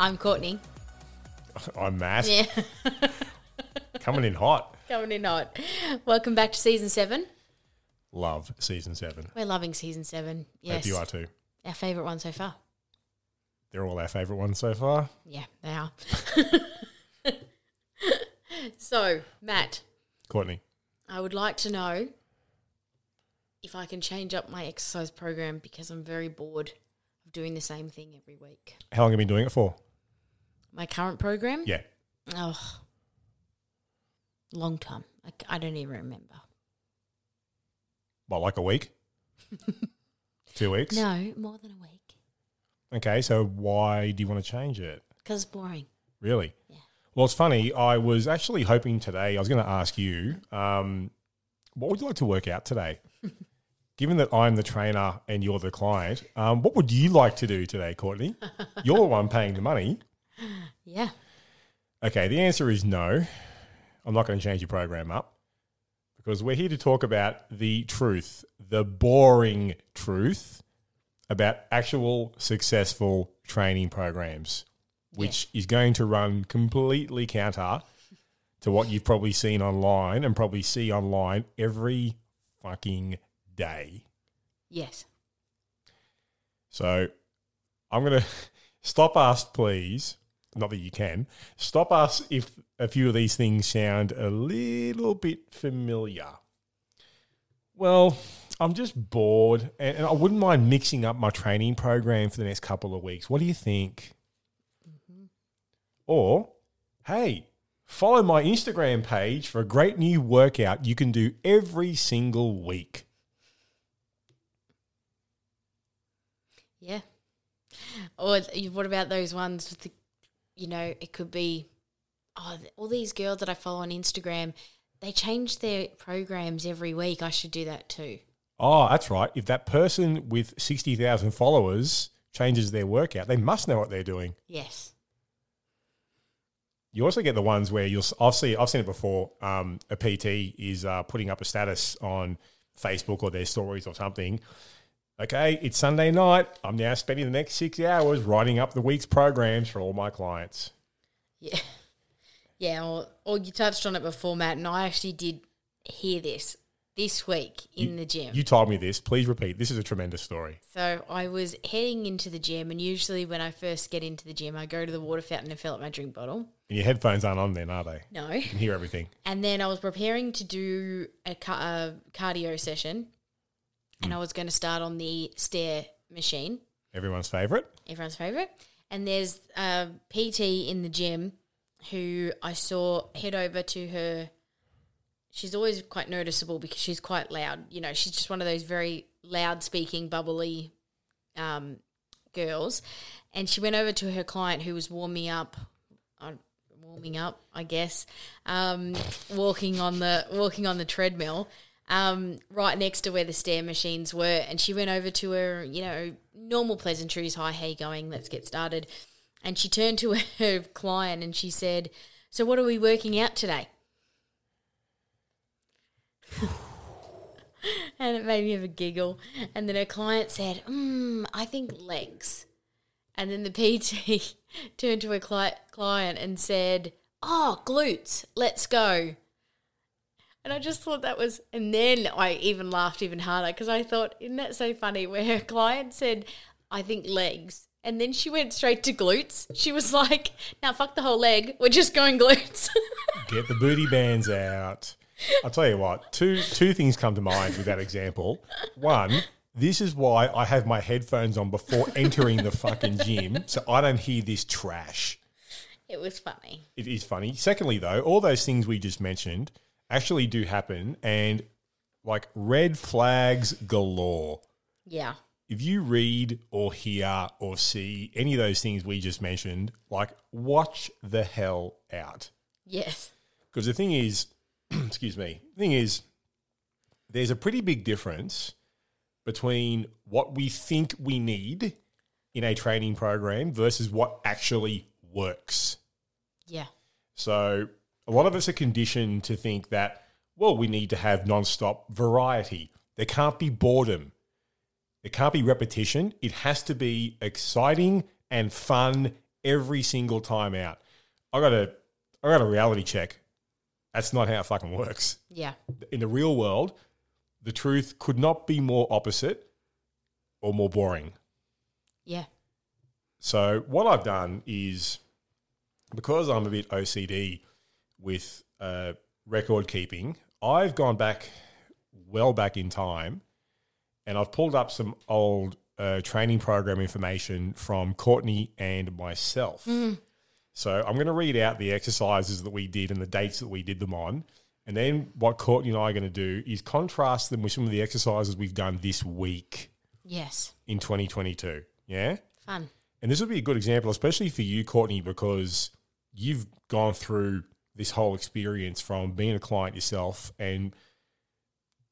I'm Courtney. I'm Matt. Yeah, Coming in hot. coming in hot. Welcome back to season seven. Love season seven. We're loving season seven. Yes, Hope you are too. our favourite one so far. They're all our favourite ones so far. Yeah, they are. so, Matt, Courtney. I would like to know if I can change up my exercise program because I'm very bored of doing the same thing every week. How long have you been doing it for? My current program? Yeah. Oh, long time. I, I don't even remember. Well, like a week? Two weeks? No, more than a week Okay, so why do you want to change it? because it's boring. Really? Yeah. Well, it's funny. I was actually hoping today, I was going to ask you, um, what would you like to work out today? Given that I'm the trainer and you're the client, um, what would you like to do today, Courtney? You're the one paying the money. Yeah. Okay, the answer is no. I'm not going to change your program up because we're here to talk about the truth, the boring truth about actual successful training programs, which is going to run completely counter to what you've probably seen online and probably see online every fucking day. Yes. So I'm going to stop us, please. Not that you can. Stop us if a few of these things sound a little bit familiar. Well, I'm just bored and, and I wouldn't mind mixing up my training program for the next couple of weeks. What do you think? Mm-hmm. Or, hey, follow my Instagram page for a great new workout you can do every single week. Yeah. Or what about those ones with the, you know, it could be, oh, all these girls that I follow on Instagram, they change their programs every week. I should do that too. Oh, that's right. If that person with 60,000 followers changes their workout, they must know what they're doing. Yes. You also get the ones where you'll, I've seen, I've seen it before. Um, a PT is uh, putting up a status on Facebook or their stories or something. Okay, it's Sunday night. I'm now spending the next six hours writing up the week's programs for all my clients. Yeah. Yeah. Or, or you touched on it before, Matt, and I actually did hear this this week in the gym. You told me this. Please repeat. This is a tremendous story. So I was heading into the gym, and usually when I first get into the gym, I go to the water fountain and fill up my drink bottle. And your headphones aren't on then, are they? No. You can hear everything. And then I was preparing to do a, ca- a cardio session. And I was going to start on the stair machine, Everyone's favorite. everyone's favorite. And there's a PT in the gym who I saw head over to her. She's always quite noticeable because she's quite loud. You know, she's just one of those very loud speaking, bubbly um, girls. And she went over to her client who was warming up, uh, warming up, I guess, um, walking on the walking on the treadmill, um, right next to where the stair machines were. And she went over to her, you know, normal pleasantries. Hi, you going? Let's get started. And she turned to her client and she said, "So what are we working out today?" and it made me have a giggle. And then her client said, mm, I think legs. And then the PT turned to her cli- client and said, Oh, glutes, let's go. And I just thought that was, and then I even laughed even harder because I thought, isn't that so funny? Where her client said, I think legs. And then she went straight to glutes. She was like, now fuck the whole leg. We're just going glutes. Get the booty bands out. I'll tell you what, two two things come to mind with that example. One, this is why I have my headphones on before entering the fucking gym, so I don't hear this trash. it was funny. It is funny. Secondly, though, all those things we just mentioned actually do happen, and like red flags galore. Yeah. if you read or hear or see any of those things we just mentioned, like watch the hell out. Yes. Because the thing is, excuse me, the thing is, there's a pretty big difference between what we think we need in a training program versus what actually works. Yeah. So a lot of us are conditioned to think that, well, we need to have non-stop variety. There can't be boredom. There can't be repetition. It has to be exciting and fun every single time out. I got a I got a reality check. That's not how it fucking works. Yeah. In the real world, the truth could not be more opposite or more boring. Yeah. So what I've done is because I'm a bit OCD with uh, record keeping, I've gone back well back in time, and I've pulled up some old uh, training program information from Courtney and myself. So I'm going to read out the exercises that we did and the dates that we did them on. And then what Courtney and I are going to do is contrast them with some of the exercises we've done this week Yes. in 2022. Yeah. Fun. And this would be a good example, especially for you, Courtney, because you've gone through this whole experience from being a client yourself and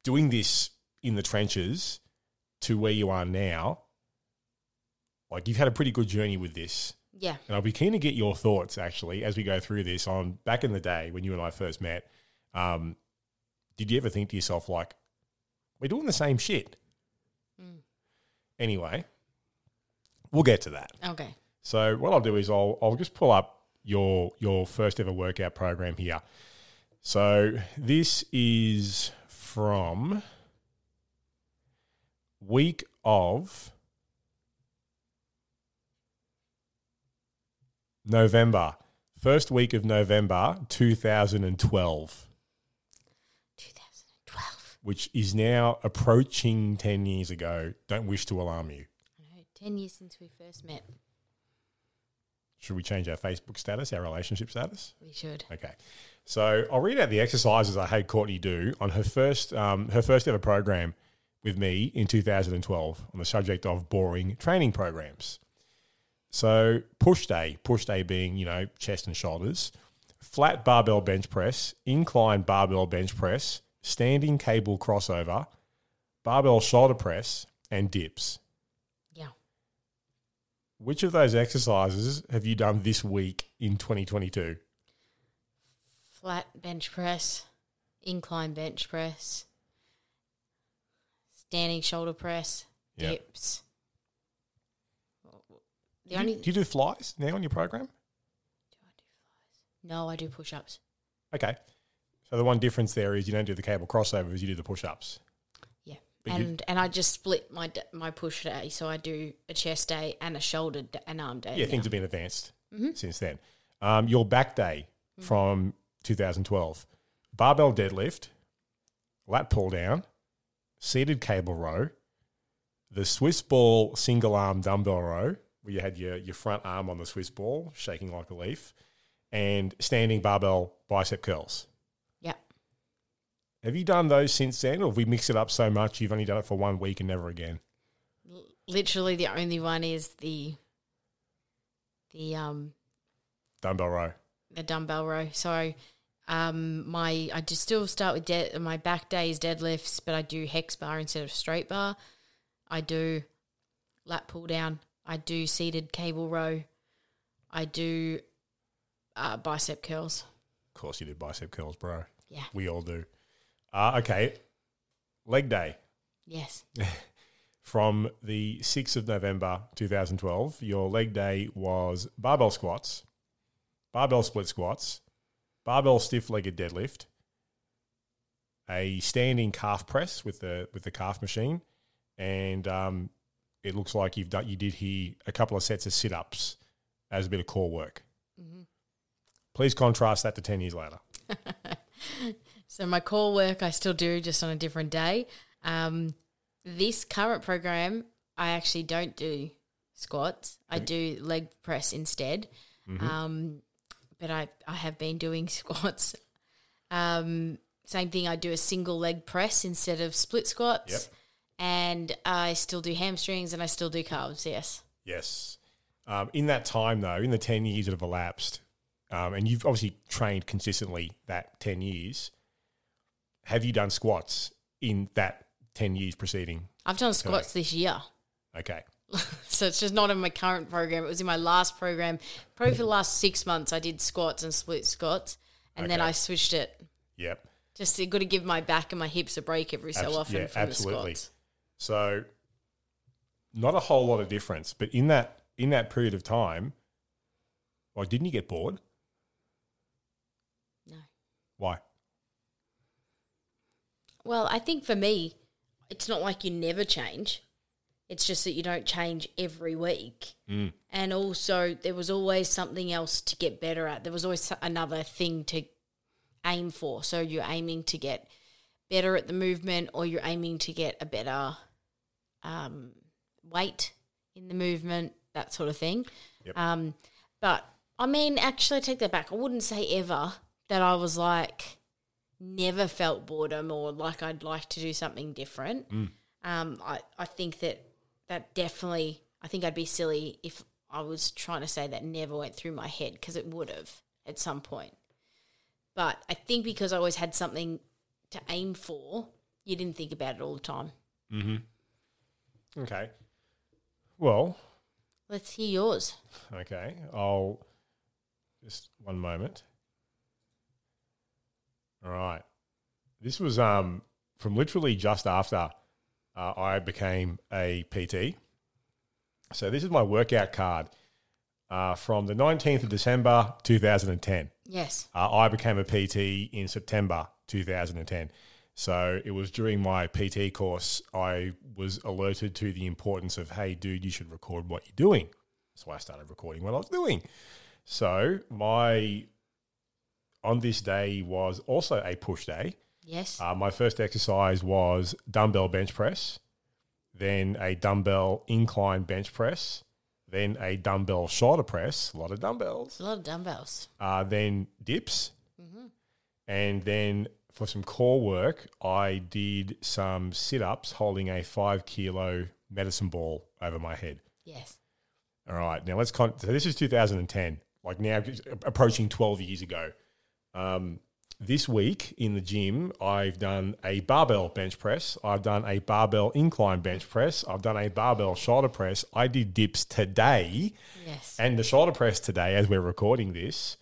doing this in the trenches to where you are now. Like you've had a pretty good journey with this. Yeah. And I'll be keen to get your thoughts actually as we go through this on back in the day when you and I first met. Um, did you ever think to yourself, like, we're doing the same shit? Anyway, we'll get to that. Okay. So what I'll do is I'll I'll just pull up your your first ever workout program here. So this is from week of November. First week of November 2012, 2012. which is now approaching 10 years ago. Don't wish to alarm you. I know. 10 years since we first met. Should we change our Facebook status, our relationship status? We should. Okay. So I'll read out the exercises I had Courtney do on her first um, her first ever program with me in 2012 on the subject of boring training programs. So push day, push day being you know chest and shoulders, flat barbell bench press, incline barbell bench press, standing cable crossover, barbell shoulder press, and dips. Which of those exercises have you done this week in 2022? Flat bench press, incline bench press, standing shoulder press, Yeah. dips. The Do you- only do you do flies now on your program? Do I do flies? no, I do push ups. Okay. So the one difference there is you don't do the cable crossovers, you do the push ups. Yeah, But you- and and I just split my my push day, so I do a chest day and a shoulder and arm day. Yeah, now. things have been advanced since then. Um, your back day from 2012 barbell deadlift, lat pull down, seated cable row, the Swiss ball single arm dumbbell row, where you had your, your front arm on the Swiss ball, shaking like a leaf, and standing barbell bicep curls. Have you done those since then, or have we mixed it up so much you've only done it for one week and never again? literally the only one is the the um Dumbbell row. the dumbbell row. So um my I just still start with my back day is deadlifts, but I do hex bar instead of straight bar. I do lat pull down. I do seated cable row. I do uh, bicep curls. Of course, you do bicep curls, bro. Yeah. We all do. Uh, okay. Leg day Yes. from the 6th of November 2012. Your leg day was barbell squats, barbell split squats, barbell stiff legged deadlift, a standing calf press with the with the calf machine, and um, it looks like you've done you did here a couple of sets of sit ups as a bit of core work. Please contrast that to ten years later. So my core work I still do just on a different day. Um, this current program I actually don't do squats. I do leg press instead. Um, but I I have been doing squats. Um, same thing. I do a single leg press instead of split squats. Yep. and I still do hamstrings and I still do calves. Yes. Yes. Um, in that time, though, in the 10 years that have elapsed, um, and you've obviously trained consistently that 10 years, have you done squats in that 10 years preceding? I've done squats this year. Okay. So it's just not in my current program. It was in my last program. Probably for the last six months, I did squats and split squats, and then I switched it. Yep. Just got to give my back and my hips a break every so Abs- often yeah, from absolutely. the squats. So, not a whole lot of difference, but in that in that period of time, well, didn't you get bored? No. Why? Well, I think for me, it's not like you never change. It's just that you don't change every week. Mm. And also, there was always something else to get better at. There was always another thing to aim for. So you're aiming to get better at the movement, or you're aiming to get a better um, weight in the movement, that sort of thing. Yep. Um, but I mean, actually, I take that back. I wouldn't say ever that I was like never felt boredom or like I'd like to do something different. Um, I, I think that that definitely, I think I'd be silly if I was trying to say that never went through my head because it would have at some point. But I think because I always had something to aim for, you didn't think about it all the time. Okay. Well, Let's hear yours. okay. I'll just one moment. All right. This was um from literally just after uh, I became a PT. So this is my workout card uh, from the 19th of December 2010. Yes. Uh, I became a PT in September 2010. So it was during my PT course, I was alerted to the importance of, hey, dude, you should record what you're doing. So I started recording what I was doing. So my, on this day was also a push day. Yes. Uh, my first exercise was dumbbell bench press, then a dumbbell incline bench press, then a dumbbell shoulder press, a lot of dumbbells a lot of dumbbells. uh, then dips, and then for some core work, I did some sit ups holding a five kilo medicine ball over my head. Yes. All right, now let's con- so this is 2010, like now approaching 12 years ago. Um, this week in the gym, I've done a barbell bench press. I've done a barbell incline bench press. I've done a barbell shoulder press. I did dips today Yes. and the shoulder press today as we're recording this.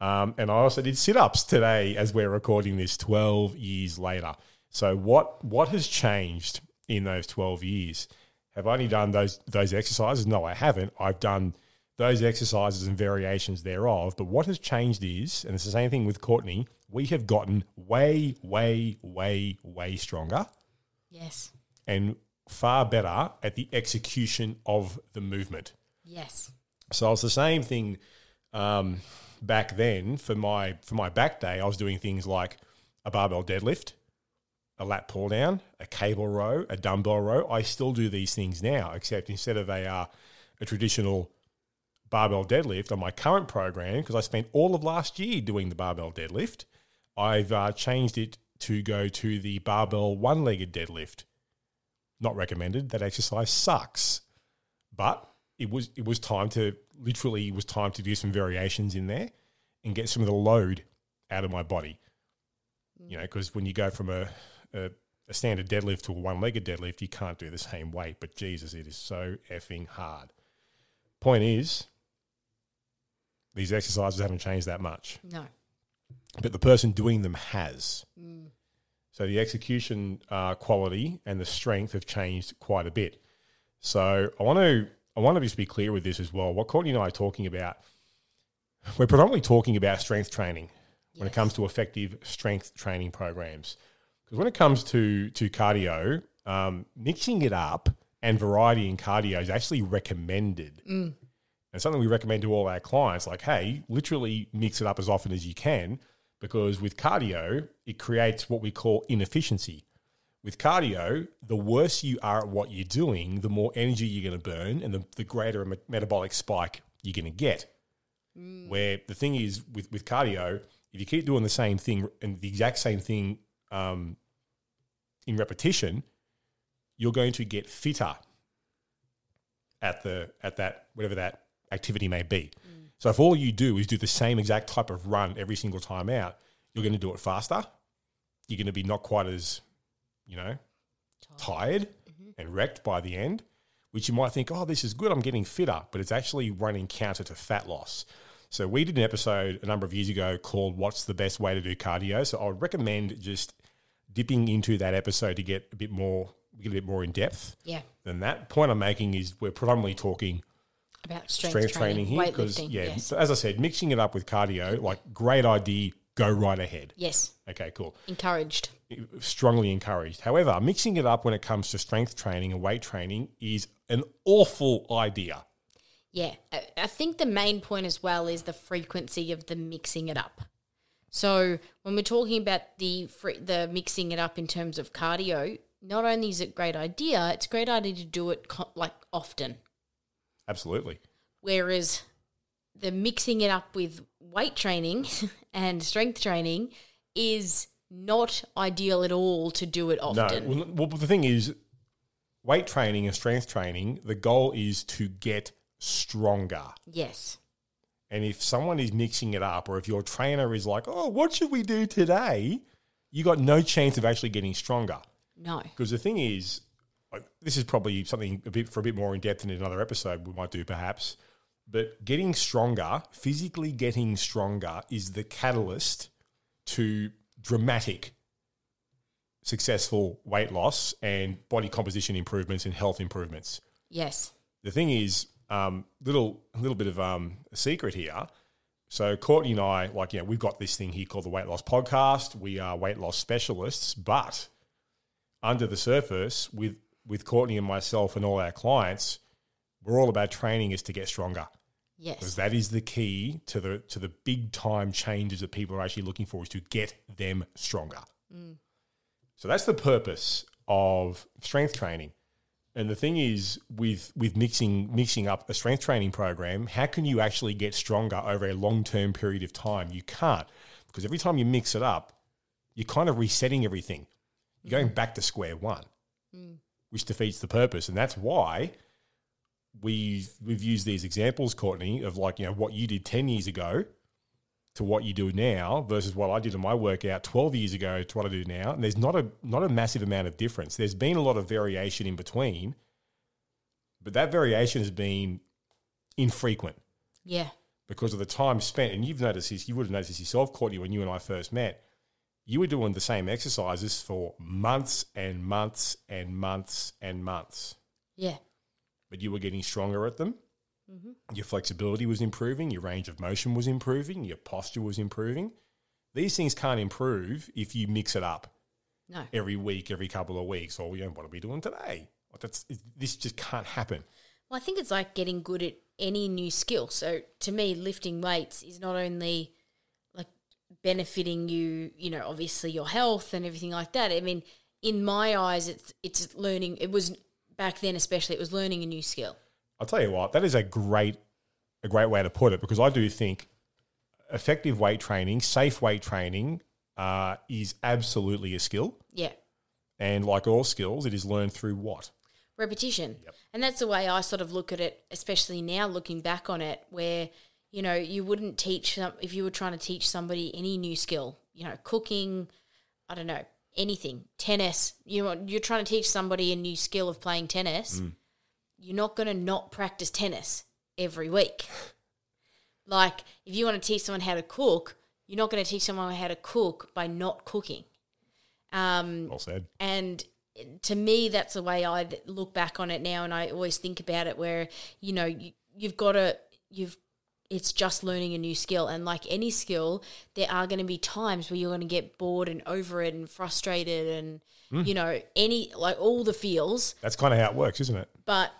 Um, and I also did sit ups today as we're recording this 12 years later. So, what, what has changed in those 12 years? Have I only done those, those exercises? No, I haven't. I've done those exercises and variations thereof. But what has changed is, and it's the same thing with Courtney, we have gotten way, way, way, way stronger yes. and far better at the execution of the movement. Yes. So it's the same thing um, back then for my for my back day. I was doing things like a barbell deadlift, a lat pull down, a cable row, a dumbbell row. I still do these things now, except instead of a uh, a traditional barbell deadlift on my current program, because I spent all of last year doing the barbell deadlift, I've uh, changed it to go to the barbell one legged deadlift. Not recommended. That exercise sucks, but it was it was time to literally it was time to do some variations in there and get some of the load out of my body. You know, because when you go from a, a a standard deadlift to a one legged deadlift, you can't do the same weight. But Jesus, it is so effing hard. Point is, these exercises haven't changed that much, No. but the person doing them has. So the execution uh, quality and the strength have changed quite a bit. So I want to I want to just be clear with this as well. What Courtney and I are talking about, we're predominantly talking about strength training when it comes to effective strength training programs. Because when it comes to to cardio, um, mixing it up and variety in cardio is actually recommended. And something we recommend to all our clients, like, hey, literally mix it up as often as you can, because with cardio, it creates what we call inefficiency. With cardio, the worse you are at what you're doing, the more energy you're going to burn and the, the greater a me- metabolic spike you're going to get. Where the thing is with, with cardio, if you keep doing the same thing and the exact same thing um, in repetition, you're going to get fitter at the at that whatever that activity may be. So if all you do is do the same exact type of run every single time out, you're going to do it faster. You're going to be not quite as, you know, tired mm-hmm. and wrecked by the end, which you might think, oh, this is good. I'm getting fitter, but it's actually running counter to fat loss. So we did an episode a number of years ago called "What's the best way to do cardio?" So I would recommend just dipping into that episode to get a bit more, get a bit more in depth. Yeah. Than that point I'm making is we're predominantly talking About strength, strength training, training, here because yeah, yes. so as I said, mixing it up with cardio, mm-hmm. like great idea, go right ahead. yes. Okay, cool. Encouraged. Strongly encouraged. However, mixing it up when it comes to strength training and weight training is an awful idea. Yeah, I, think the main point as well is the frequency of the mixing it up. So when we're talking about the the mixing it up in terms of cardio, not only is it a great idea, it's a great idea to do it co- like often. Absolutely. Whereas the mixing it up with weight training and strength training is not ideal at all to do it often. No. Well, the thing is, weight training and strength training, the goal is to get stronger. Yes. And if someone is mixing it up, or if your trainer is like, oh, what should we do today? You got no chance of actually getting stronger. No. Because the thing is, this is probably something a bit for a bit more in depth in another episode we might do perhaps. But getting stronger, physically getting stronger, is the catalyst to dramatic, successful weight loss and body composition improvements and health improvements. Yes. The thing is, um, little a little bit of um, a secret here. So Courtney and I, like, you know, we've got this thing here called the Weight Loss Podcast. We are weight loss specialists, but under the surface, with with Courtney and myself and all our clients, we're all about training is to get stronger Yes. because that is the key to the to the big time changes that people are actually looking for is to get them stronger. Mm. So that's the purpose of strength training. And the thing is, with with mixing mixing up a strength training program, how can you actually get stronger over a long term period of time? You can't because every time you mix it up, you're kind of resetting everything. You're going mm-hmm. back to square one, mm. Which defeats the purpose. And that's why we've we've used these examples, Courtney, of like you know what you did ten years ago to what you do now versus what I did in my workout 12 years ago to what I do now. And there's not a not a massive amount of difference. There's been a lot of variation in between, but that variation has been infrequent yeah. because of the time spent. And you've noticed this, you would have noticed this yourself, Courtney, when you and I first met. You were doing the same exercises for months and months and months and months, Yeah. but you were getting stronger at them. Mm-hmm. Your flexibility was improving, your range of motion was improving, your posture was improving. These things can't improve if you mix it up No. every week, every couple of weeks, or you know, what are we doing today? Like that's this just can't happen. Well, I think it's like getting good at any new skill. So to me, lifting weights is not only benefiting you, you know, obviously your health and everything like that. I mean, in my eyes, it's it's learning. It was back then, especially, it was learning a new skill. I'll tell you what, that is a great a great way to put it because I do think effective weight training, safe weight training, uh, is absolutely a skill. Yeah, And like all skills, it is learned through what? repetition, yep. and that's the way I sort of look at it. Especially now, looking back on it, where you know you wouldn't teach some if you were trying to teach somebody any new skill. You know, cooking. I don't know anything. Tennis. You know, you're trying to teach somebody a new skill of playing tennis. You're not going to not practice tennis every week. Like if you want to teach someone how to cook, you're not going to teach someone how to cook by not cooking. Um, Well said. and to me, that's the way I look back on it now, and I always think about it. Where you know you, you've got to you've it's just learning a new skill, and like any skill, there are going to be times where you're going to get bored and over it and frustrated, and hmm. you know any like all the feels. That's kind of how it works, isn't it? But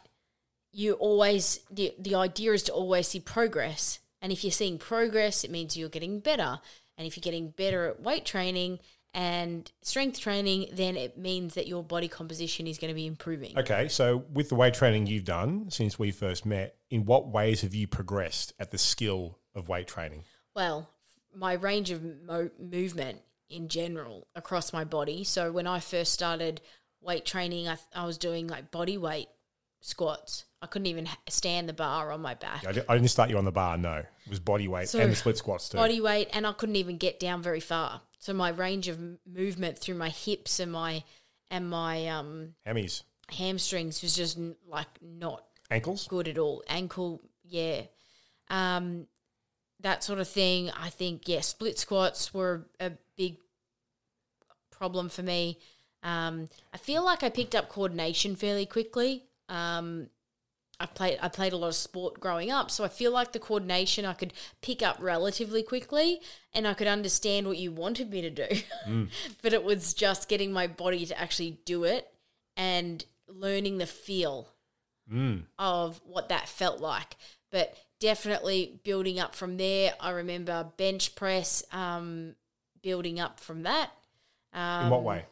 you always the the idea is to always see progress, and if you're seeing progress, it means you're getting better, and if you're getting better at weight training and strength training, then it means that your body composition is going to be improving. Okay, so with the weight training you've done since we first met, in what ways have you progressed at the skill of weight training? Well, my range of mo- movement in general across my body. So when I first started, weight training, I, I was doing like body weight squats. I couldn't even stand the bar on my back. I I didn't start you on the bar. No, it was body weight So, and the split squats too. body weight, and I couldn't even get down very far. So my range of movement through my hips and my and my um, Hammies, hamstrings was just n- like not ankles. good at all. Ankle, yeah, um, that sort of thing. I think yeah, split squats were a big problem for me. Um, I feel like I picked up coordination fairly quickly. Um, I played I played a lot of sport growing up, so I feel like the coordination I could pick up relatively quickly, and I could understand what you wanted me to do. but it was just getting my body to actually do it and learning the feel of what that felt like. But definitely building up from there. I remember bench press, um, building up from that. Um, In what way?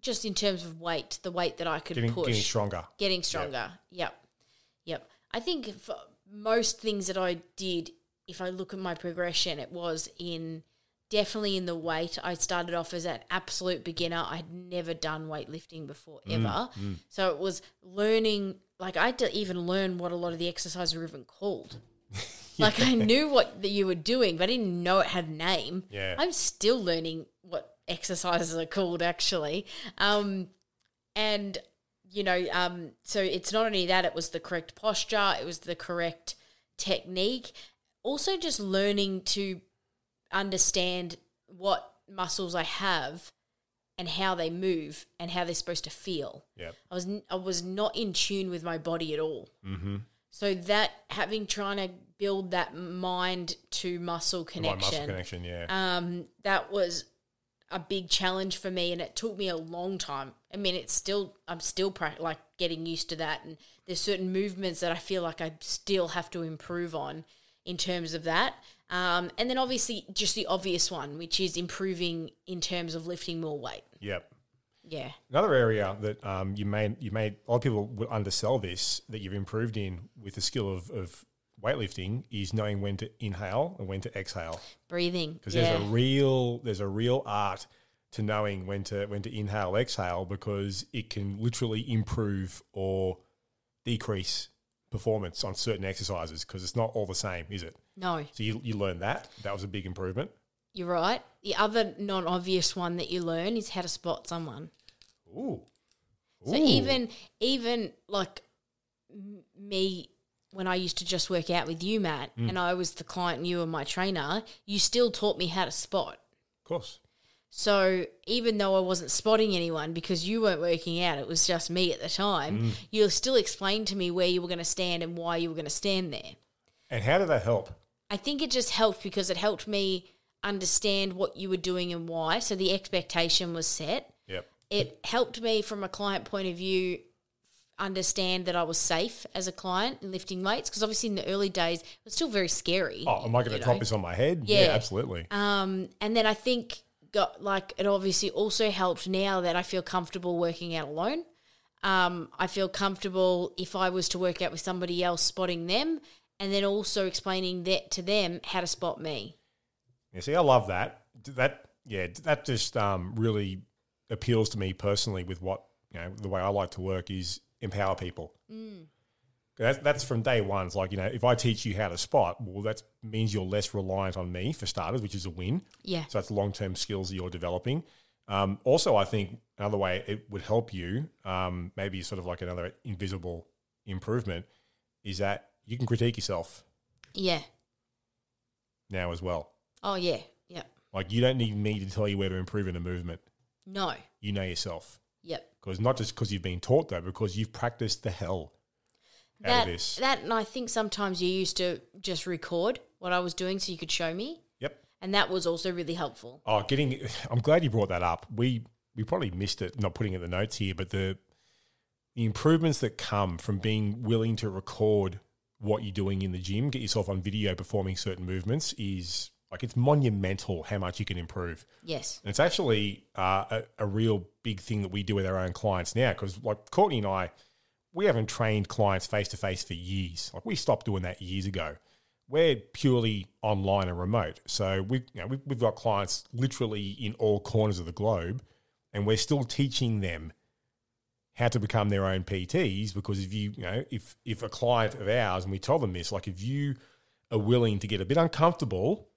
Just in terms of weight, the weight that I could Getting, push getting stronger. getting stronger. Yep. Yep. I think for most things that I did, if I look at my progression, it was in definitely in the weight. I started off as an absolute beginner. I had never done weightlifting before ever. So it was learning like I had to even learn what a lot of the exercises were even called. Like I knew what that you were doing, but I didn't know it had a name. Yeah. I'm still learning what exercises are called actually. Um, and you know, um, so it's not only that; it was the correct posture, it was the correct technique. Also, just learning to understand what muscles I have and how they move and how they're supposed to feel. Yeah. I was I was not in tune with my body at all. Mm-hmm. So that having trying to build that mind to muscle connection, muscle connection. Yeah. um, that was a big challenge for me, and it took me a long time. I mean, it's still I'm still pra- like getting used to that, and there's certain movements that I feel like I still have to improve on in terms of that. Um, and then obviously just the obvious one, which is improving in terms of lifting more weight. yep. Yeah, Another area that um, you may you may a lot of people will undersell this that you've improved in with the skill of, of weightlifting is knowing when to inhale and when to exhale breathing. because yeah. there's a real there's a real art to knowing when to when to inhale exhale because it can literally improve or decrease performance on certain exercises because it's not all the same is it no, so you, you learn that that was a big improvement you're right. The other non-obvious one that you learn is how to spot someone. ooh So even even like me when I used to just work out with you, Matt, mm. and I was the client and you were my trainer, you still taught me how to spot. of course So even though I wasn't spotting anyone because you weren't working out, it was just me at the time, mm. you still explained to me where you were going to stand and why you were going to stand there. and how did that help I think it just helped because it helped me understand what you were doing and why. So the expectation was set. yep It helped me from a client point of view understand that I was safe as a client in lifting weights because obviously in the early days it was still very scary. oh am i going to drop this on my head Yeah. absolutely Um, and then I think got like it obviously also helped now that I feel comfortable working out alone. Um, I feel comfortable if I was to work out with somebody else spotting them and then also explaining that to them how to spot me. Yeah, see, I love that. That yeah, that just um, really appeals to me personally. With what you know, the way I like to work is empower people. That's that's from day one. It's like you know, if I teach you how to spot, well, that means you're less reliant on me for starters, which is a win. Yeah. So that's long term skills that you're developing. Um, also, I think another way it would help you, um, maybe sort of like another invisible improvement, is that you can critique yourself Yeah. now as well. Oh yeah. Yeah. Like you don't need me to tell you where to improve in a movement. No. You know yourself. Because not just because you've been taught though, because you've practiced the hell out That of this. that and I think sometimes you used to just record what I was doing so you could show me. Yep. And that was also really helpful. Oh, getting. I'm glad you brought that up. We we probably missed it, not putting it in the notes here, but the the improvements that come from being willing to record what you're doing in the gym, get yourself on video performing certain movements is like it's monumental how much you can improve. Yes. And it's actually uh, a, a real big thing that we do with our own clients now because, like Courtney and I, we haven't trained clients face to face for years. Like we stopped doing that years ago. We're purely online and remote, so we you know, we've, we've got clients literally in all corners of the globe, and we're still teaching them how to become their own PTs because if you, you know, if if a client of ours and we tell them this, like if you are willing to get a bit uncomfortable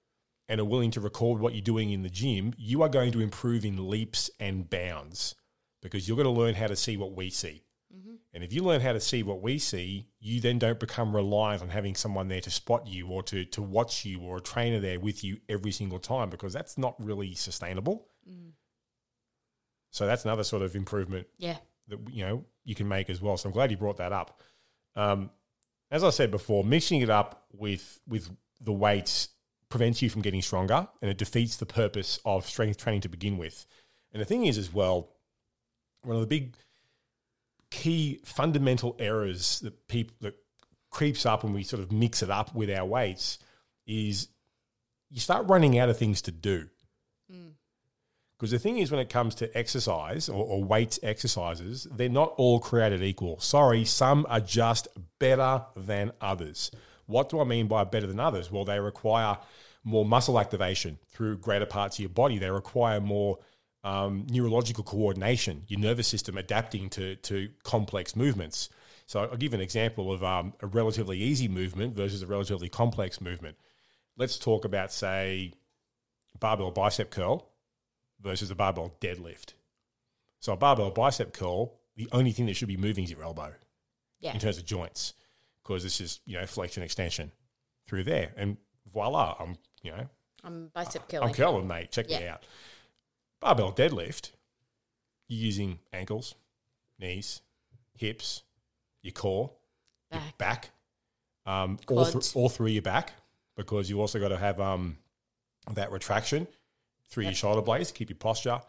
and are willing to record what you're doing in the gym, you are going to improve in leaps and bounds because you're going to learn how to see what we see. And if you learn how to see what we see, you then don't become reliant on having someone there to spot you or to, to watch you or a trainer there with you every single time because that's not really sustainable. So that's another sort of improvement Yeah. that you know you can make as well. So I'm glad you brought that up. Um, as I said before, mixing it up with with the weights prevents you from getting stronger, and it defeats the purpose of strength training to begin with. And the thing is, as well, one of the big key fundamental errors that people that creeps up when we sort of mix it up with our weights is you start running out of things to do. Mm. Because the thing is, when it comes to exercise or, or weights exercises, they're not all created equal. Sorry, some are just better than others. What do I mean by better than others? Well, they require more muscle activation through greater parts of your body. They require more um, neurological coordination, your nervous system adapting to, to complex movements. So I'll give an example of um, a relatively easy movement versus a relatively complex movement. Let's talk about, say, barbell bicep curl versus a barbell deadlift. So a barbell bicep curl, the only thing that should be moving is your elbow Yeah. in terms of joints, because this is you know flexion extension through there, and voila, I'm you know I'm bicep curling. I'm curling, mate. Check me out. Barbell deadlift, you're using ankles, knees, hips, your core, your Back. back, um, all, th- all through your back, because you also got to have um, that retraction through your shoulder blades, keep your posture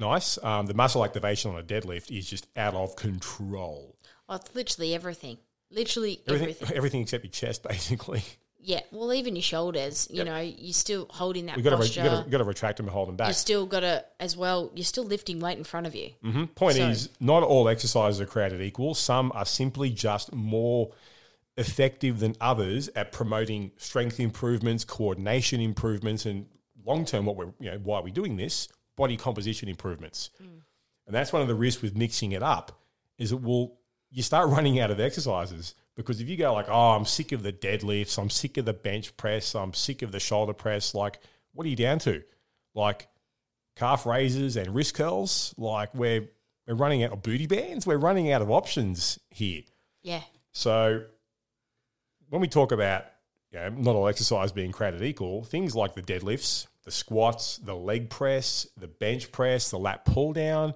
nice. Um, the muscle activation on a deadlift is just out of control. Oh, it's literally everything. Literally Everything, everything. everything except your chest, basically. Yeah. Well, even your shoulders. You know, you're still holding that We got to posture. you got to retract them and hold them back. you still got to, as well. You're still lifting weight in front of you. hmm Point So- is, not all exercises are created equal. Some are simply just more effective than others at promoting strength improvements, coordination improvements, and long term, what we're you know why are we doing this? Body composition improvements, and that's one of the risks with mixing it up. Is it will you start running out of exercises because if you go like, oh, I'm sick of the deadlifts, I'm sick of the bench press, I'm sick of the shoulder press, like, what are you down to? Like, calf raises and wrist curls. Like we're we're running out of booty bands. We're running out of options here. Yeah. So when we talk about you know, not all exercise being created equal, things like the deadlifts, the squats, the leg press, the bench press, the lat pull down,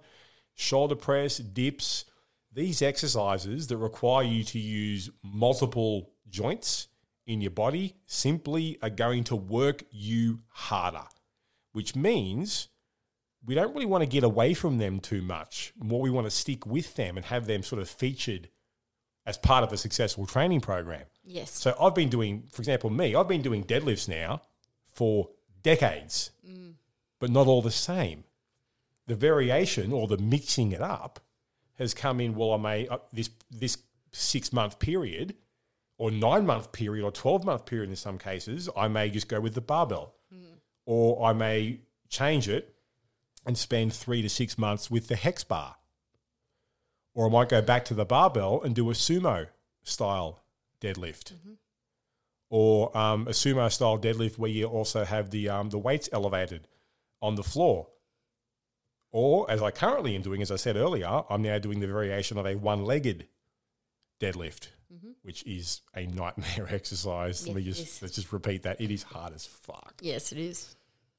shoulder press, dips, these exercises that require you to use multiple joints in your body simply are going to work you harder, which means we don't really want to get away from them too much. More, we want to stick with them and have them sort of featured as part of a successful training program. Yes. So I've been doing, for example, me, I've been doing deadlifts now for decades, mm. but not all the same. The variation or the mixing it up has come in. Well, I may uh, this this six month period, or nine month period, or twelve month period in some cases. I may just go with the barbell, or I may change it and spend three to six months with the hex bar, or I might go back to the barbell and do a sumo style deadlift, or um, a sumo style deadlift where you also have the um, the weights elevated on the floor. Or, as I currently am doing, as I said earlier, I'm now doing the variation of a one legged deadlift, mm-hmm. which is a nightmare exercise. Let me just let's just repeat that. It is hard as fuck. Yes, it is.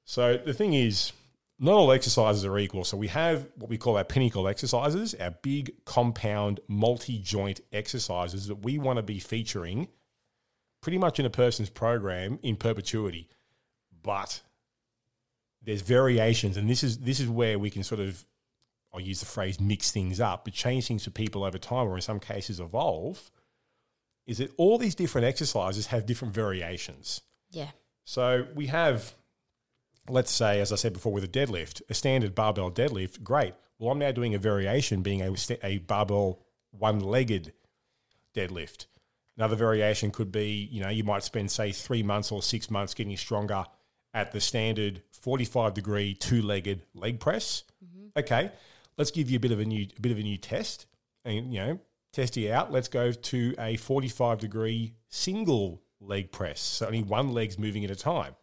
So the thing is, not all exercises are equal. So we have what we call our pinnacle exercises, our big compound multi joint exercises that we want to be featuring pretty much in a person's program in perpetuity. But there's variations, and this is this is where we can sort of I'll use the phrase mix things up, but change things for people over time, or in some cases evolve. Is that all these different exercises have different variations? Yeah. So we have, let's say, as I said before, with a deadlift, a standard barbell deadlift, great. Well, I'm now doing a variation, being a, a barbell one legged deadlift. Another variation could be, you know, you might spend, say, three months or six months getting stronger at the standard 45 degree two legged leg press. Mm-hmm. Okay, let's give you a bit of a new, a bit of a new test. and you know, test you out. Let's go to a 45 degree single leg press. So only one leg's moving at a time.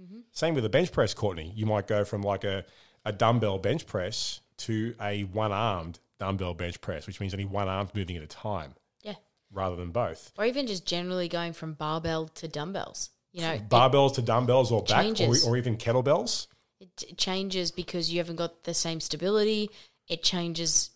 Mm-hmm. Same with a bench press, Courtney. You might go from like a, a dumbbell bench press to a one armed dumbbell bench press, which means only one arm's moving at a time Yeah. rather than both. Or even just generally going from barbell to dumbbells. You know, Barbells to dumbbells or back or, or even kettlebells. it, changes because you haven't got the same stability. It changes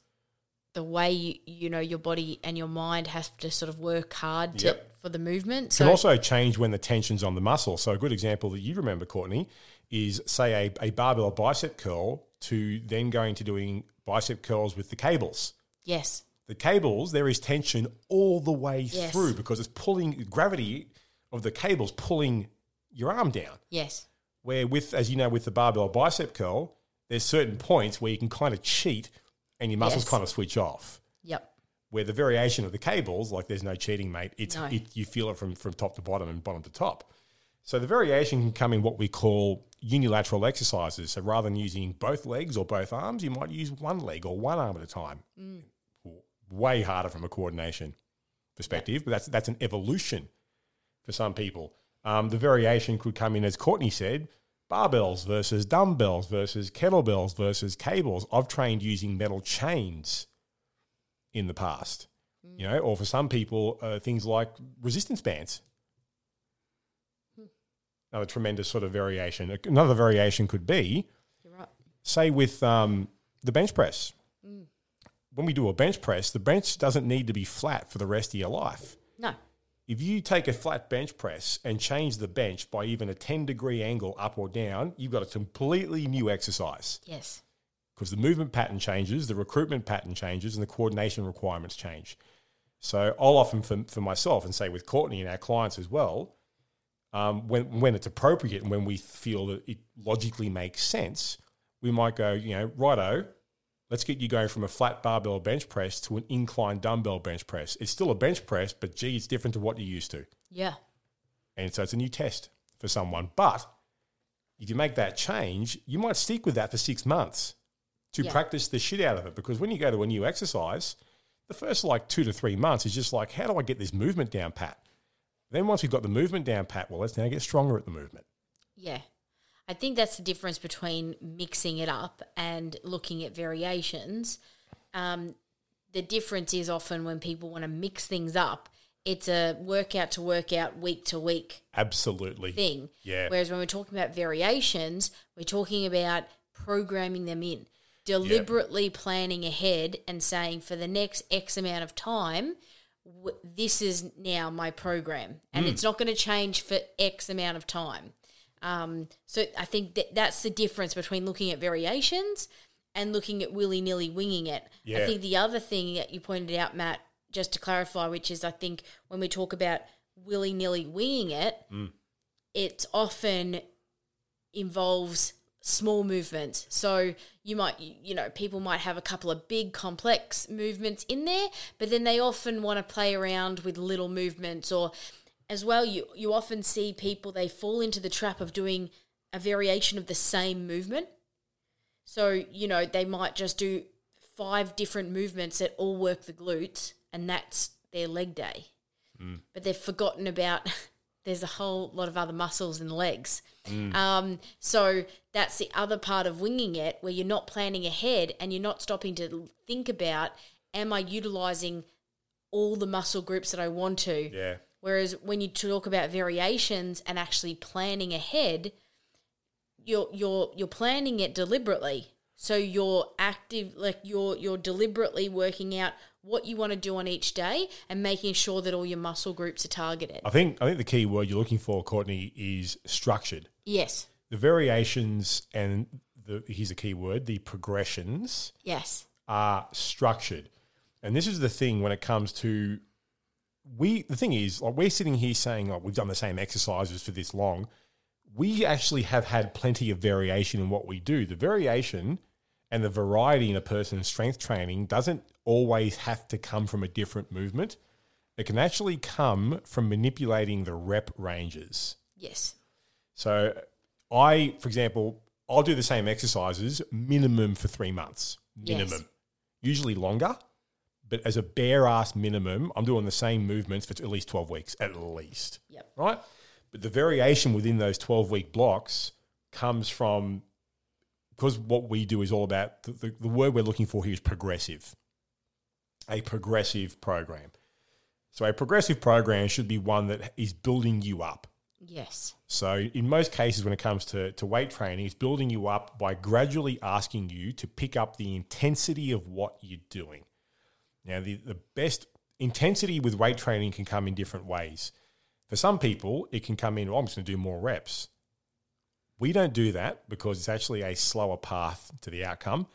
the way you, you know your body and your mind have to sort of work hard to, Yep. for the movement. It can also change when the tension's on the muscle. So a good example that you remember, Courtney, is say a, a barbell bicep curl to then going to doing bicep curls with the cables. yes, The cables, there is tension all the way Yes. through because it's pulling gravity of the cables pulling your arm down. yes, Where with, as you know, with the barbell bicep curl, there's certain points where you can kind of cheat and your muscles Yes. kind of switch off yep, where the variation of the cables, like there's no cheating, mate. It's No. it, you feel it from from top to bottom and bottom to top. So the variation can come in what we call unilateral exercises. So rather than using both legs or both arms, you might use one leg or one arm at a time. Mm. Way harder from a coordination perspective, but that's that's an evolution for some people. Um, the variation could come in, as Courtney said, barbells versus dumbbells versus kettlebells versus cables. I've trained using metal chains in the past, you know, or for some people, uh, things like resistance bands. Another tremendous sort of variation. Another variation could be, you're right. say, with um, the bench press. When we do a bench press, the bench doesn't need to be flat for the rest of your life No, if you take a flat bench press and change the bench by even a 10 degree angle up or down, you've got a completely new exercise yes, because the movement pattern changes, the recruitment pattern changes, and the coordination requirements change. So I'll often, for, for myself, and say with Courtney and our clients as well, um, when, when it's appropriate and when we feel that it logically makes sense, we might go, you know, righto, let's get you going from a flat barbell bench press to an incline dumbbell bench press. It's still a bench press, but gee, it's different to what you're used to. yeah, And so it's a new test for someone. But if you make that change, you might stick with that for six months to Yeah. practice the shit out of it. Because when you go to a new exercise, the first like two to three months is just like, how do I get this movement down pat? Then once we've got the movement down pat, well, let's now get stronger at the movement. yeah. I think that's the difference between mixing it up and looking at variations. Um, the difference is often when people want to mix things up, it's a workout to workout, week to week Absolutely. thing. Yeah. Whereas when we're talking about variations, we're talking about programming them in, deliberately planning ahead and saying for the next X amount of time, w- this is now my program, and it's not going to change for X amount of time. Um, so I think that that's the difference between looking at variations and looking at willy nilly winging it. I think the other thing that you pointed out, Matt, just to clarify, which is I think when we talk about willy nilly winging it, it often involves small movements. So you might, you know, people might have a couple of big complex movements in there, but then they often want to play around with little movements or as well you you often see people they fall into the trap of doing a variation of the same movement. So, you know, they might just do five different movements that all work the glutes and that's their leg day. But they've forgotten about there's a whole lot of other muscles in the legs. Um, so that's the other part of winging it where you're not planning ahead and you're not stopping to think about am I utilizing all the muscle groups that I want to? Yeah. Whereas when you talk about variations and actually planning ahead, you're you're you're planning it deliberately. So you're active, like you're you're deliberately working out what you want to do on each day and making sure that all your muscle groups are targeted. I think I think the key word you're looking for, Courtney, is structured. Yes, The variations and the here's a key word, the progressions yes, are structured. And this is the thing when it comes to we the thing is like we're sitting here saying oh we've done the same exercises for this long. We actually have had plenty of variation in what we do. The variation and the variety in a person's strength training doesn't always have to come from a different movement. It can actually come from manipulating the rep ranges. yes, So I, for example, I'll do the same exercises minimum for three months, Yes. minimum, usually longer. But as a bare ass minimum, I'm doing the same movements for at least 12 weeks, at least. Yep. Right? But the variation within those 12 week blocks comes from because what we do is all about the, the, the word we're looking for here is progressive. A progressive program. So a progressive program should be one that is building you up. Yes. So in most cases, when it comes to, to weight training, it's building you up by gradually asking you to pick up the intensity of what you're doing. Now, the, the best intensity with weight training can come in different ways. For some people, it can come in, oh, I'm just going to do more reps. We don't do that because it's actually a slower path to the outcome.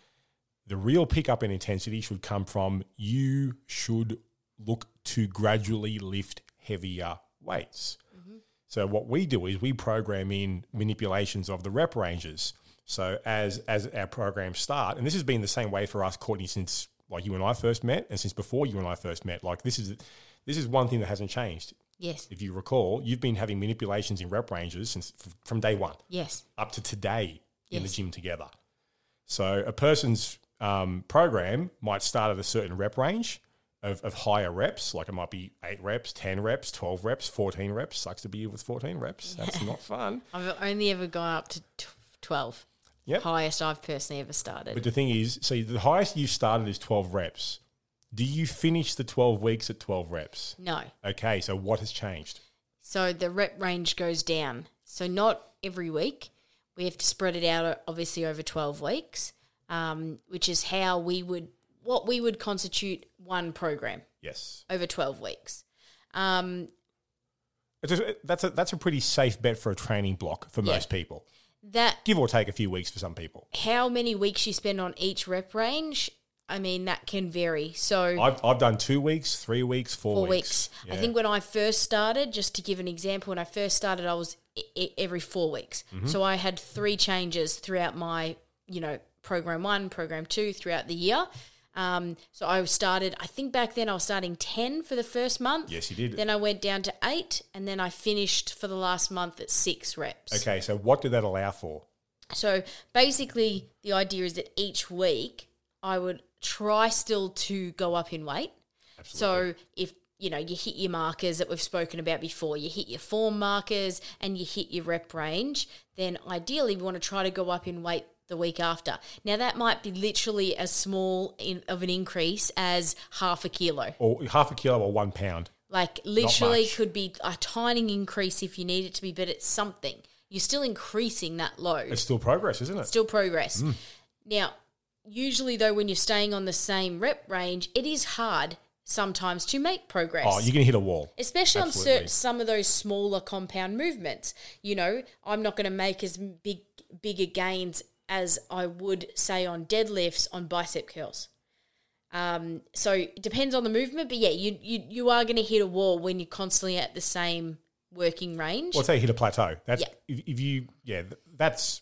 The real pickup in intensity should come from you should look to gradually lift heavier weights. Mm-hmm. So what we do is we program in manipulations of the rep ranges. So as as our programs start, and this has been the same way for us, Courtney, since like you and I first met, and since before you and I first met. Like this is this is one thing that hasn't changed. Yes. If you recall, you've been having manipulations in rep ranges since f- from day one Yes. up to today in the gym together. So a person's um, program might start at a certain rep range of, of higher reps, like it might be eight reps, 10 reps, 12 reps, 14 reps. Sucks to be with 14 reps. That's not fun. I've only ever gone up to t- 12. Yep. Highest I've personally ever started. But the thing is, so the highest you've started is 12 reps. Do you finish the 12 weeks at 12 reps? no. Okay, so what has changed? So the rep range goes down. So not every week. We have to spread it out, obviously, over 12 weeks, um, which is how we would, what we would constitute one program Yes. over 12 weeks. Um, a, that's, a, that's a pretty safe bet for a training block for Yeah. most people. That Give or take a few weeks for some people. how many weeks you spend on each rep range, I mean, that can vary. So I've, I've done two weeks, three weeks, four, four weeks. weeks. I think when I first started, just to give an example, when I first started, I was I- I- every four weeks. Mm-hmm. So I had three changes throughout my, you know, program one, program two throughout the year. Um, so I started, I think back then I was starting 10 for the first month. Yes, you did. Then I went down to eight, and then I finished for the last month at six reps. Okay, so what did that allow for? So basically, the idea is that each week I would try still to go up in weight. So if you know you hit your markers that we've spoken about before, you hit your form markers and you hit your rep range, then ideally we want to try to go up in weight the week after. Now that might be literally as small in, of an increase as half a kilo. Or half a kilo or one pound? Like literally could be a tiny increase if you need it to be, but it's something. You're still increasing that load It's still progress, isn't it? still progress. Mm. Now, usually though, when you're staying on the same rep range, it is hard sometimes to make progress. oh, you're going to hit a wall. Especially on Absolutely. certain, some of those smaller compound movements. You know, I'm not going to make as big bigger gains as I would say on deadlifts on bicep curls. Um, so it depends on the movement, but yeah, you you, you are going to hit a wall when you're constantly at the same working range. Well, say you hit a plateau. That's Yeah. if, if you yeah, that's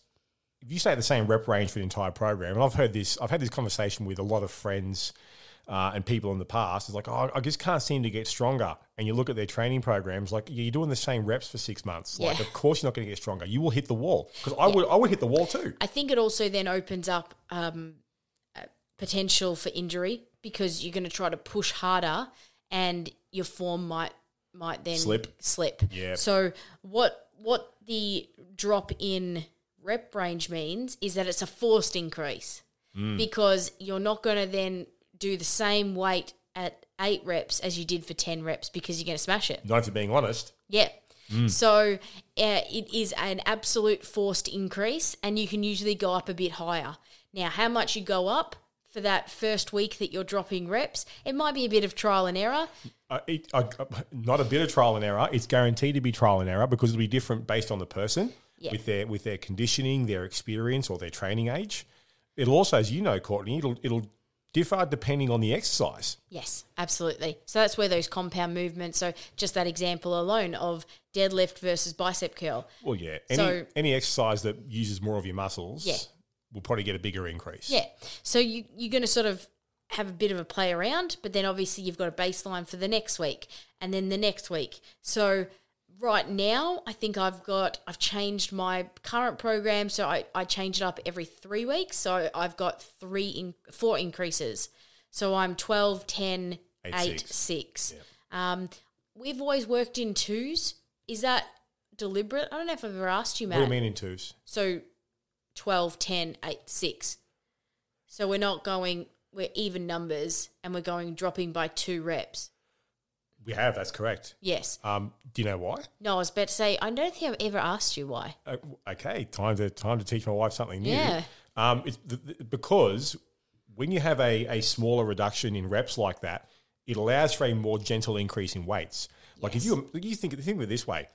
if you stay at the same rep range for the entire program. And I've heard this. I've had this conversation with a lot of friends uh, and people in the past. is like, oh, I just can't seem to get stronger. And you look at their training programs, like you're doing the same reps for six months. Like, of course you're not going to get stronger. You will hit the wall because I would I would hit the wall too. I think it also then opens up um, potential for injury because you're going to try to push harder, and your form might might then Slip. Slip. Yeah. So what what the drop in rep range means is that it's a forced increase Mm. because you're not going to then do the same weight at eight reps as you did for ten reps because you're going to smash it. Not if you're being honest. Yeah. So uh, it is an absolute forced increase, and you can usually go up a bit higher. Now, how much you go up for that first week that you're dropping reps, it might be a bit of trial and error. Uh, it, uh, not a bit of trial and error. It's guaranteed to be trial and error because it'll be different based on the person Yeah. with their with their conditioning, their experience, or their training age. It'll also, as you know, Courtney, it'll it'll differ depending on the exercise. Yes, absolutely. So that's where those compound movements. So just that example alone of deadlift versus bicep curl. Well, yeah, any So- any exercise that uses more of your muscles, Yeah. will probably get a bigger increase. Yeah. So you you're going to sort of have a bit of a play around, but then obviously you've got a baseline for the next week and then the next week. So right now, I think I've got I've changed my current program, so I, I change it up every three weeks. So I've got three in four increases. So I'm 12, 10, Eight, 8, six. 6. Um, we've always worked in twos. Is that deliberate? I don't know if I've ever asked you, Matt. What do you mean in twos? So 12, 10, 8, 6. So we're not going, we're even numbers and we're going dropping by two reps. We have. That's correct. Yes. Um, do you know why? No, I was about to say, I don't think I've ever asked you why. Uh, okay, time to time to teach my wife something new. Yeah. Um, it's th- th- because when you have a, a smaller reduction in reps like that, it allows for a more gentle increase in weights. Like if you you think think of it this way,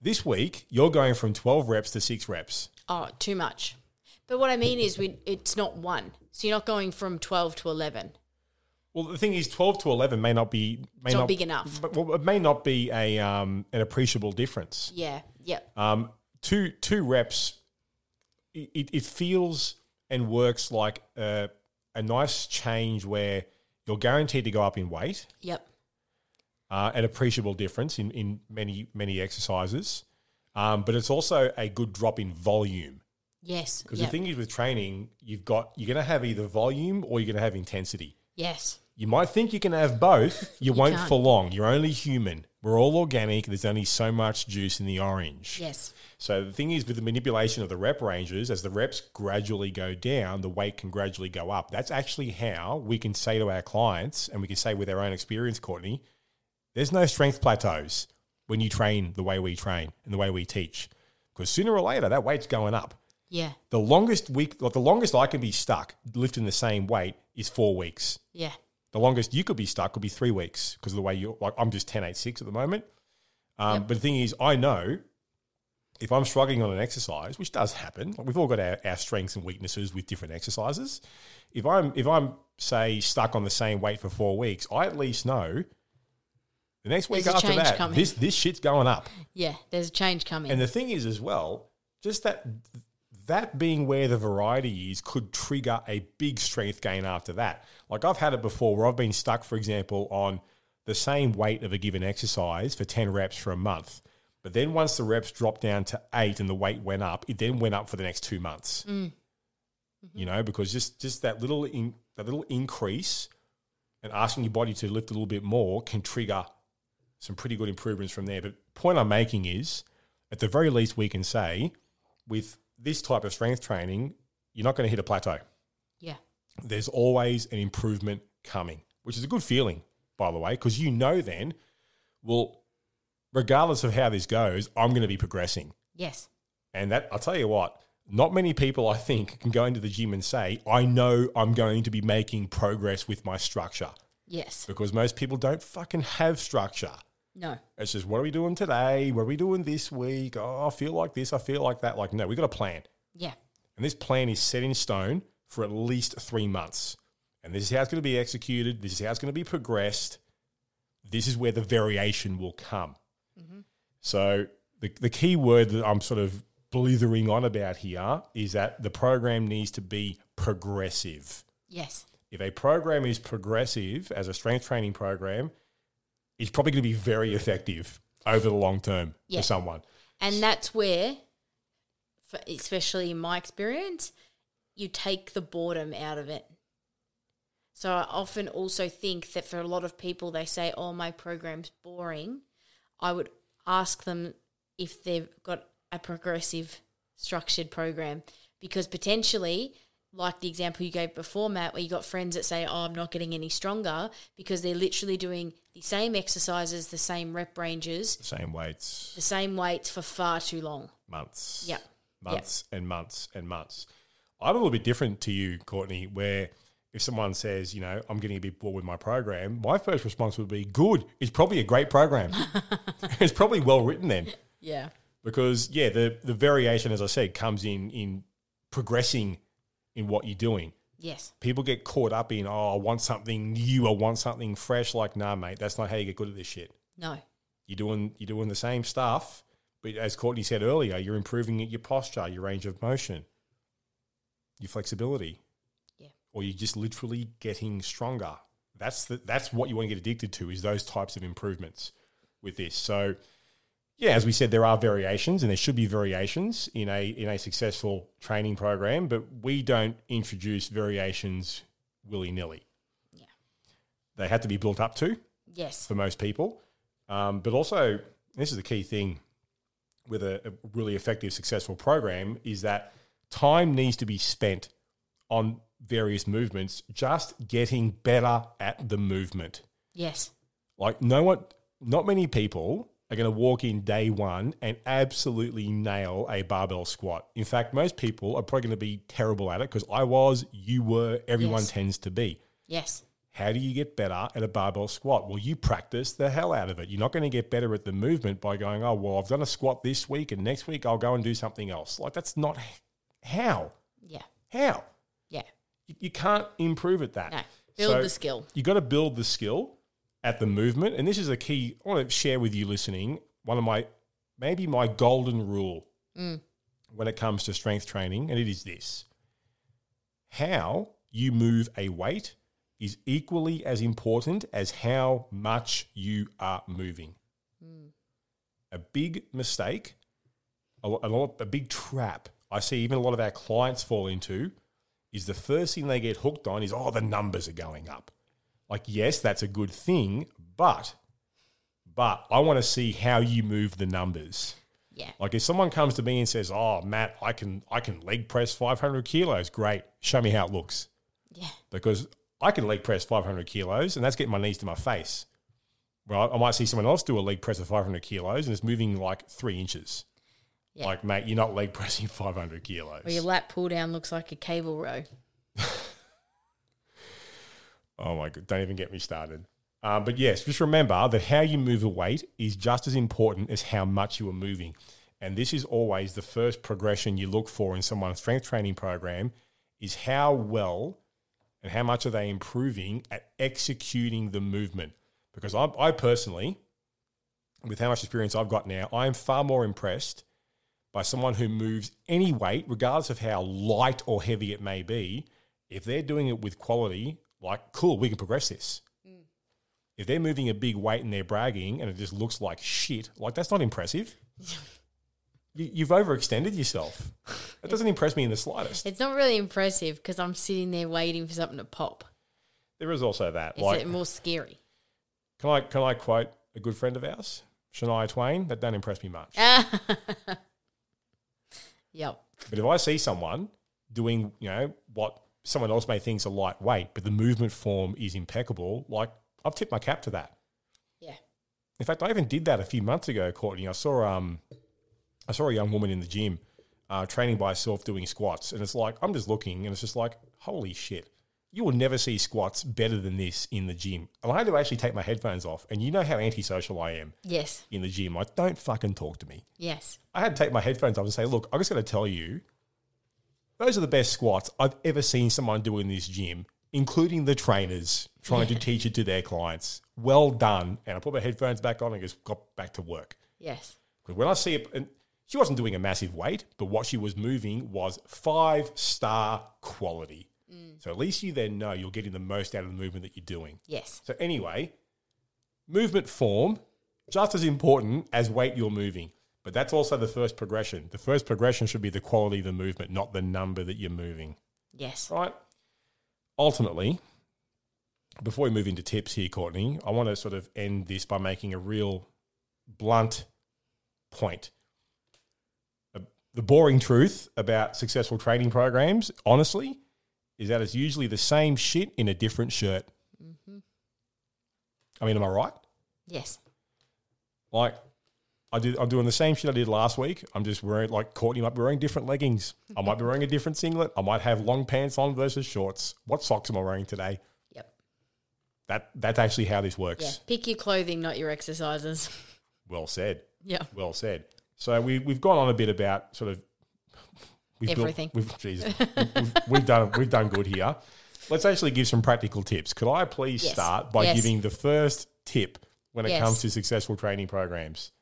this week you're going from twelve reps to six reps. Oh, too much. But what I mean is, we it's not one. So you're not going from 12 to 11. Well, the thing is, twelve to eleven may not be may It's not big enough. But, well, it may not be a um, an appreciable difference. Yeah. Yep. Um, two two reps, it, it- it feels and works like a, a nice change where you're guaranteed to go up in weight, Yep. uh, an appreciable difference in, in many many exercises, um, but it's also a good drop in volume. Yes. Because Yep. the thing is with training, you've got you're going to have either volume or you're going to have intensity. yes. You might think you can have both. You, won't can't. for long. You're only human. We're all organic. There's only so much juice in the orange. Yes. So the thing is, with the manipulation of the rep ranges, as the reps gradually go down, the weight can gradually go up. That's actually how we can say to our clients, and we can say with our own experience, Courtney, there's no strength plateaus when you train the way we train and the way we teach, because sooner or later that weight's going up. Yeah. The longest week, like the longest I can be stuck lifting the same weight is four weeks. Yeah. The longest you could be stuck could be three weeks because of the way you're like I'm just 10 8 6 at the moment. Um, But the thing is, I know if I'm struggling on an exercise, which does happen, like we've all got our, our strengths and weaknesses with different exercises. If I'm if I'm say stuck on the same weight for four weeks, I at least know the next week There's after that, coming. this this shit's going up. Yeah. There's a change coming. And the thing is, as well, just that that being where the variety is could trigger a big strength gain after that. Like I've had it before where I've been stuck, for example, on the same weight of a given exercise for 10 reps for a month. But then once the reps dropped down to eight and the weight went up, it then went up for the next two months. Mm. Mm-hmm. You know, because just just that little in, that little increase and asking your body to lift a little bit more can trigger some pretty good improvements from there. But point I'm making is, at the very least, we can say with this type of strength training, you're not going to hit a plateau. yeah. There's always an improvement coming, which is a good feeling, by the way, because you know then, well, regardless of how this goes, I'm going to be progressing. Yes. And that I'll tell you what, not many people I think can go into the gym and say, I know I'm going to be making progress with my structure. Yes. Because most people don't fucking have structure. No. It's just what are we doing today? What are we doing this week? Oh, I feel like this. I feel like that. Like, no, we've got a plan. Yeah. And this plan is set in stone for at least three months. And this is how it's going to be executed. This is how it's going to be progressed. This is where the variation will come. Mm-hmm. So, the, the key word that I'm sort of blithering on about here is that the program needs to be progressive. Yes. If a program is progressive as a strength training program, it's probably going to be very effective over the long term Yeah. for someone. And that's where, for, especially in my experience, you take the boredom out of it. So I often also think that for a lot of people, they say, oh, my program's boring. I would ask them if they've got a progressive, structured program because potentially, like the example you gave before, Matt, where you got friends that say, oh, I'm not getting any stronger because they're literally doing the same exercises, the same rep ranges, the Same weights, the same weights for far too long. months. Yep. Months and months and months. I'm a little bit different to you, Courtney, where if someone says, you know, I'm getting a bit bored with my program, my first response would be, good. It's probably a great program. it's probably well written then. Yeah. because yeah, the the variation, as I said, comes in in progressing in what you're doing. Yes. People get caught up in oh, I want something new, I want something fresh. Like, nah, mate, that's not how you get good at this shit. No. You're doing you're doing the same stuff, but as Courtney said earlier, you're improving your posture, your range of motion, your flexibility, Yeah. or you're just literally getting stronger. That's the, that's what you want to get addicted to is those types of improvements with this. So, yeah, as we said, there are variations, and there should be variations in a in a successful training program, but we don't introduce variations willy nilly. Yeah, they had to be built up to Yes. for most people. Um, but also, this is the key thing with a, a really effective, successful program is that time needs to be spent on various movements, just getting better at the movement. Yes. Like no one, not many people are going to walk in day one and absolutely nail a barbell squat. In fact, most people are probably going to be terrible at it because I was, you were, everyone Yes. tends to be. Yes. How do you get better at a barbell squat? Well, you practice the hell out of it. You're not going to get better at the movement by going, oh, well, I've done a squat this week and next week I'll go and do something else. Like, that's not how. Yeah. How? Yeah. You, you can't improve at that. No. Build So the skill. You got to build the skill at the movement. And this is a key, I want to share with you listening one of my, maybe my golden rule mm. when it comes to strength training. And it is this how you move a weight is equally as important as how much you are moving. Mm. A big mistake, a, a, lot, a big trap I see even a lot of our clients fall into is the first thing they get hooked on is, oh, the numbers are going up. Like, yes, that's a good thing, but but I want to see how you move the numbers. Yeah. Like if someone comes to me and says, "Oh, Matt, I can I can leg press 500 kilos," great. Show me how it looks Yeah. because I can leg press 500 kilos, and that's getting my knees to my face. Well, I might see someone else do a leg press of 500 kilos, and it's moving like three inches. Yeah. Like, mate, you're not leg pressing 500 kilos. Or your lat pull down looks like a cable row. Oh my god! Don't even get me started. Um, but yes, just remember that how you move a weight is just as important as how much you are moving, and this is always the first progression you look for in someone's strength training program: is how well and how much are they improving at executing the movement. Because I, I personally, with how much experience I've got now, I am far more impressed by someone who moves any weight, regardless of how light or heavy it may be, if they're doing it with quality, like, cool, we can progress this. Mm. If they're moving a big weight and they're bragging and it just looks like shit, like, that's not impressive. you, you've overextended yourself. That doesn't impress me in the slightest. It's not really impressive because I'm sitting there waiting for something to pop. There is also that. It's Like, more scary. can I, can I quote a good friend of ours, Shania Twain? That don't impress me much. Yep. But if I see someone doing, you know, what someone else may think is a lightweight, but the movement form is impeccable, like I've tipped my cap to that. Yeah. In fact, I even did that a few months ago, Courtney. I saw um, I saw a young woman in the gym uh, training by herself doing squats, and it's like I'm just looking, and it's just like, holy shit, you will never see squats better than this in the gym. And I had to actually take my headphones off, and you know how antisocial I am Yes. in the gym. Like, don't fucking talk to me. Yes. I had to take my headphones off and say, look, I'm just going to tell you, those are the best squats I've ever seen someone do in this gym, including the trainers trying to teach it to their clients. Well done. And I put my headphones back on and just got back to work. Yes. Because when I see it, and she wasn't doing a massive weight, but what she was moving was five star quality. Mm. So at least you then know you're getting the most out of the movement that you're doing. Yes. So anyway, movement form just as important as weight you're moving. But that's also the first progression. The first progression should be the quality of the movement, not the number that you're moving. Yes. Right? Ultimately, before we move into tips here, Courtney, I want to sort of end this by making a real blunt point. Uh, The boring truth about successful training programs, honestly, is that it's usually the same shit in a different shirt. I mean, am I right? Yes. Like, I did. I'm doing the same shit I did last week. I'm just wearing like Courtney might be wearing different leggings. I might be wearing a different singlet. I might have long pants on versus shorts. What socks am I wearing today? Yep. That that's actually how this works. Yeah. Pick your clothing, not your exercises. Well said. Yeah. Well said. So we we've gone on a bit about sort of we've Everything. Built, we've, Jesus, we've, we've done we've done good here. Let's actually give some practical tips. Could I please Yes. start by Yes. giving the first tip when it Yes. comes to successful training programs?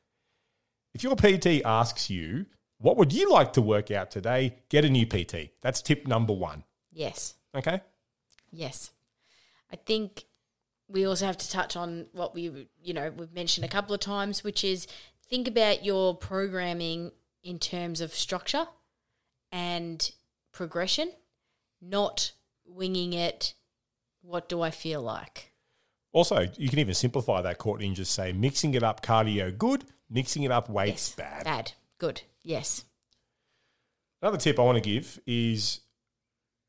If your PT asks you, "What would you like to work out today?" Get a new PT. That's tip number one. Yes. Okay. Yes. I think we also have to touch on what we, you know, we've mentioned a couple of times, which is think about your programming in terms of structure and progression, not winging it. What do I feel like? Also, you can even simplify that, Courtney, and just say mixing it up cardio good, mixing it up weights bad. Bad. Good. Yes. Another tip I want to give is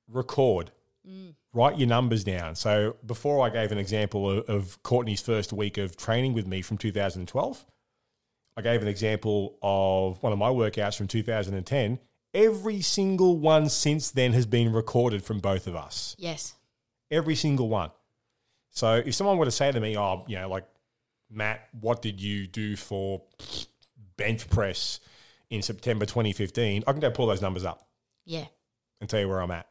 record. Mm. Write your numbers down. So before I gave an example of, of Courtney's first week of training with me from 2012, I gave an example of one of my workouts from 2010. Every single one since then has been recorded from both of us. Yes. Every single one. So if someone were to say to me, oh, you know, like, Matt, what did you do for bench press in September 2015? I can go pull those numbers up Yeah. and tell you where I'm at.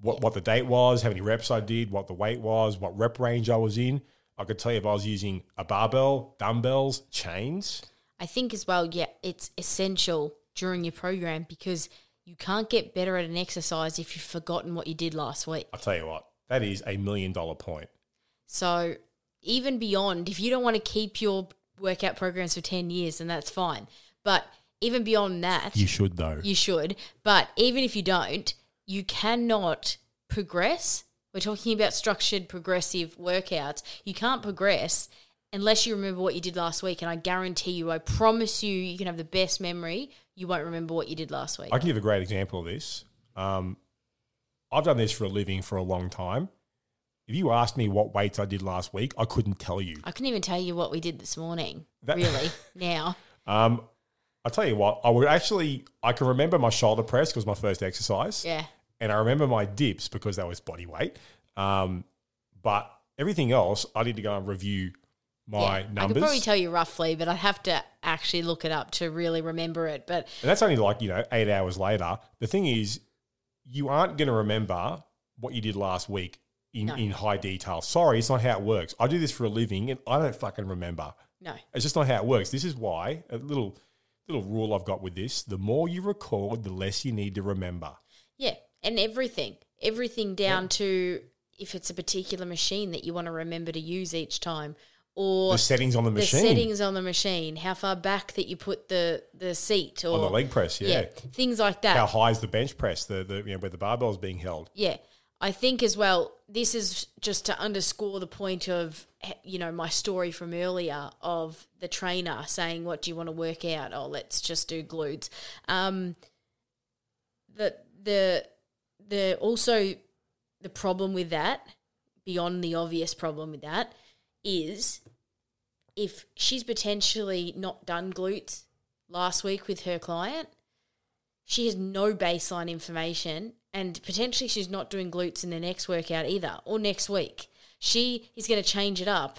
What what the date was, how many reps I did, what the weight was, what rep range I was in. I could tell you if I was using a barbell, dumbbells, chains. I think as well, yeah, it's essential during your program because you can't get better at an exercise if you've forgotten what you did last week. I'll tell you what, that is a million dollar point. So even beyond, if you don't want to keep your workout programs for 10 years, then that's fine. But even beyond that, You should though. you should. But even if you don't, you cannot progress. We're talking about structured progressive workouts. You can't progress unless you remember what you did last week. And I guarantee you, I promise you, you can have the best memory. You won't remember what you did last week. I can give a great example of this. Um, I've done this for a living for a long time. If you asked me what weights I did last week, I couldn't tell you. I couldn't even tell you what we did this morning, That- really, now. Um, I'll tell you what, I would actually, I can remember my shoulder press because my first exercise. Yeah. and I remember my dips because that was body weight. Um, but everything else, I need to go and review my yeah. I numbers. could probably tell you roughly, but I'd have to actually look it up to really remember it. But and that's only like, you know, eight hours later. The thing is, you aren't going to remember what you did last week in, No. in high detail. Sorry, it's not how it works. I do this for a living and I don't fucking remember. no, It's just not how it works. This is why a little little rule I've got with this: the more you record, the less you need to remember. Yeah, and everything, everything down to if it's a particular machine that you want to remember to use each time, or The settings on the machine. the settings on the machine, how far back that you put the the seat, or on the leg press, yeah. things like that. How high is the bench press? The the you know where the barbell is being held. Yeah. I think as well, this is just to underscore the point of, you know, my story from earlier of the trainer saying, What do you want to work out? Oh, let's just do glutes. Um, the, the, the, also the problem with that, beyond the obvious problem with that, is if she's potentially not done glutes last week with her client, she has no baseline information and potentially she's not doing glutes in the next workout either or next week. She is going to change it up,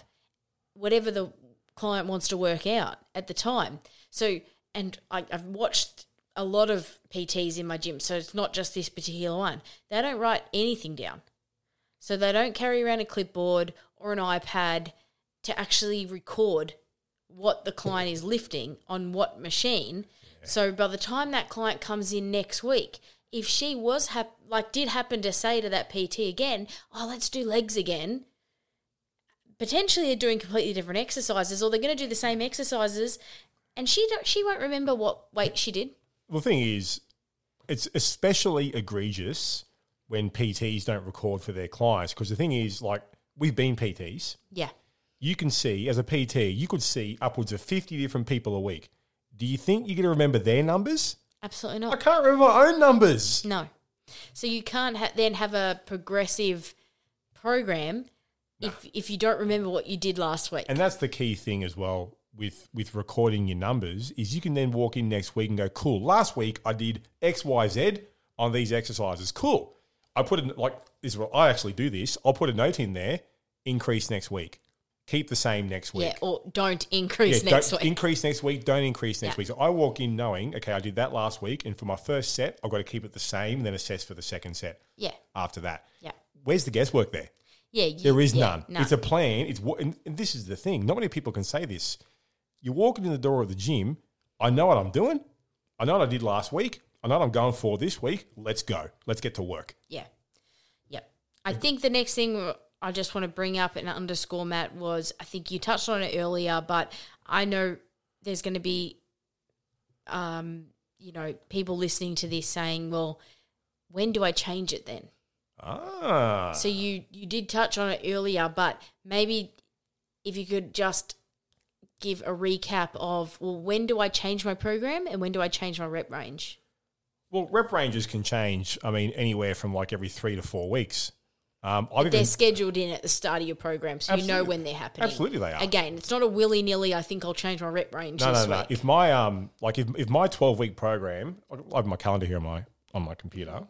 whatever the client wants to work out at the time. So, and I, I've watched a lot of PTs in my gym, so it's not just this particular one. They don't write anything down. So they don't carry around a clipboard or an iPad to actually record what the client is lifting on what machine. So by the time that client comes in next week, if she was hap- like did happen to say to that PT again, "Oh, let's do legs again," potentially they're doing completely different exercises, or they're going to do the same exercises, and she don't, she won't remember what weight she did. Well, the thing is, it's especially egregious when PTs don't record for their clients because the thing is, like, we've been PTs. Yeah, You can see, as a PT, you could see upwards of 50 different people a week. Do you think you're going to remember their numbers? Absolutely not. I can't remember my own numbers. No, so you can't ha- then have a progressive program if if you don't remember what you did last week. And that's the key thing as well with with recording your numbers is you can then walk in next week and go, cool. Last week I did X, Y, Z on these exercises. Cool. I put in like this. is what I actually do this. I'll put a note in there. Increase next week. Keep the same next week. yeah, or don't increase Yeah, next don't week. increase next week. Don't increase next Yeah. week. So I walk in knowing, okay, I did that last week, and for my first set, I've got to keep it the same, then assess for the second set yeah, after that. yeah, Where's the guesswork there? yeah. You, There is yeah, none. It's a plan. It's and, and this is the thing. Not many people can say this. You're walking in the door of the gym. I know what I'm doing. I know what I did last week. I know what I'm going for this week. Let's go. Let's get to work. Yeah. Yep. I think the next thing I just want to bring up and underscore, Matt, was I think you touched on it earlier, but I know there's going to be, um, you know, people listening to this saying, well, when do I change it then? Ah, So you you did touch on it earlier, but maybe if you could just give a recap of well, when do I change my program and when do I change my rep range? Well, rep ranges can change. I mean, anywhere from like every three to four weeks. Um, I've They're even, scheduled in at the start of your program, so you know when they're happening. Absolutely they are. Again, it's not a willy nilly. I think I'll change my rep range. no, no, no. week. If my um, like if, if my twelve week program, I have my calendar here on my on my computer.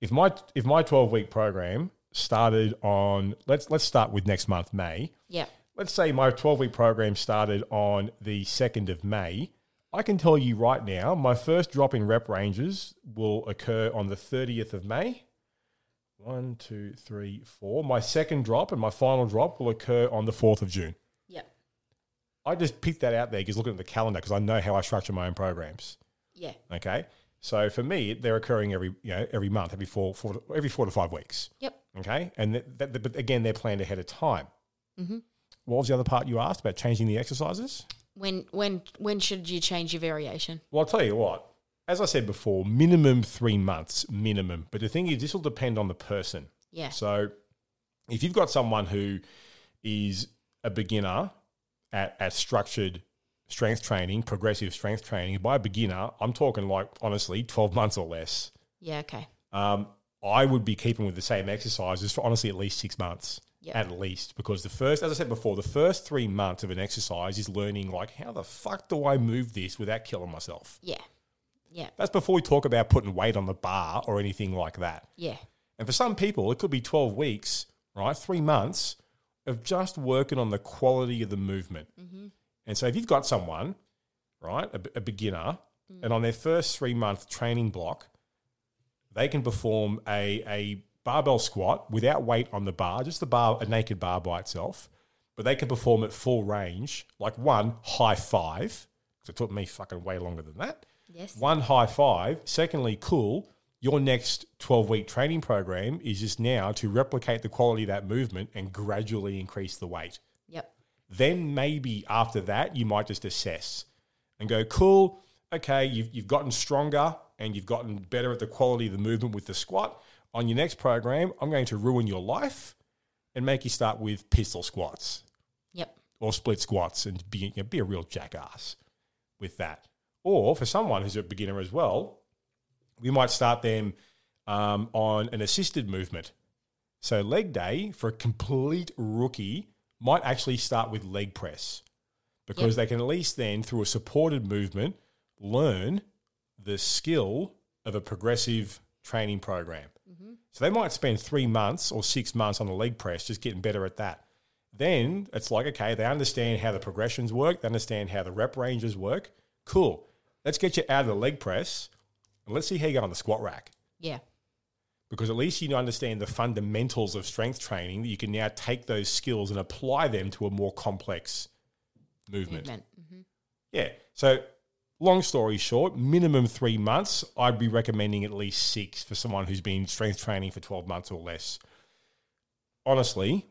If my if my twelve week program started on let's let's start with next month May. Yeah, let's say my 12 week program started on the 2nd of May, I can tell you right now, my first drop in rep ranges will occur on the 30th of May. One, two, three, four. My second drop and my final drop will occur on the 4th of June. yeah, I just picked that out there because looking at the calendar because I know how I structure my own programs. yeah, Okay. So for me, they're occurring every you know every month, every four, four every four to five weeks. yep. Okay, and that, that, but again, they're planned ahead of time. Mm-hmm. What was the other part you asked about changing the exercises? When when when should you change your variation? Well, I'll tell you what. As I said before, minimum three months, minimum. But the thing is, this will depend on the person. Yeah, So, if you've got someone who is a beginner at, at structured strength training, progressive strength training, by a beginner, I'm talking like honestly 12 months or less. yeah, okay, Um, I would be keeping with the same exercises for honestly at least six months. Yeah. At least, because the first, as I said before, the first three months of an exercise is learning like how the fuck do I move this without killing myself. yeah, yeah, That's before we talk about putting weight on the bar or anything like that. yeah, And for some people, it could be 12 weeks, right? Three months of just working on the quality of the movement. Mm-hmm. And so if you've got someone, right, a, a beginner, mm. and on their first three month training block, they can perform a, a barbell squat without weight on the bar, just the bar, a naked bar by itself, but they can perform at full range, like one high five, because it took me fucking way longer than that. Yes, One, high five. Secondly, cool. Your next 12 week training program is just now to replicate the quality of that movement and gradually increase the weight. yep, Then maybe after that, you might just assess and go, cool, okay, you've, you've gotten stronger and you've gotten better at the quality of the movement with the squat. On your next program, I'm going to ruin your life and make you start with pistol squats yep, or split squats and be, you know, be a real jackass with that. Or for someone who's a beginner as well, we might start them um, on an assisted movement. So leg day for a complete rookie might actually start with leg press because they can at least then, through a supported movement, learn the skill of a progressive training program. So they might spend three months or six months on the leg press just getting better at that. Then it's like, okay, they understand how the progressions work, they understand how the rep ranges work. Cool. Let's get you out of the leg press and let's see how you go on the squat rack. yeah, Because at least you understand the fundamentals of strength training that you can now take those skills and apply them to a more complex movement. movement. hmm Yeah. So, long story short, minimum three months. I'd be recommending at least six for someone who's been strength training for 12 months or less. Honestly,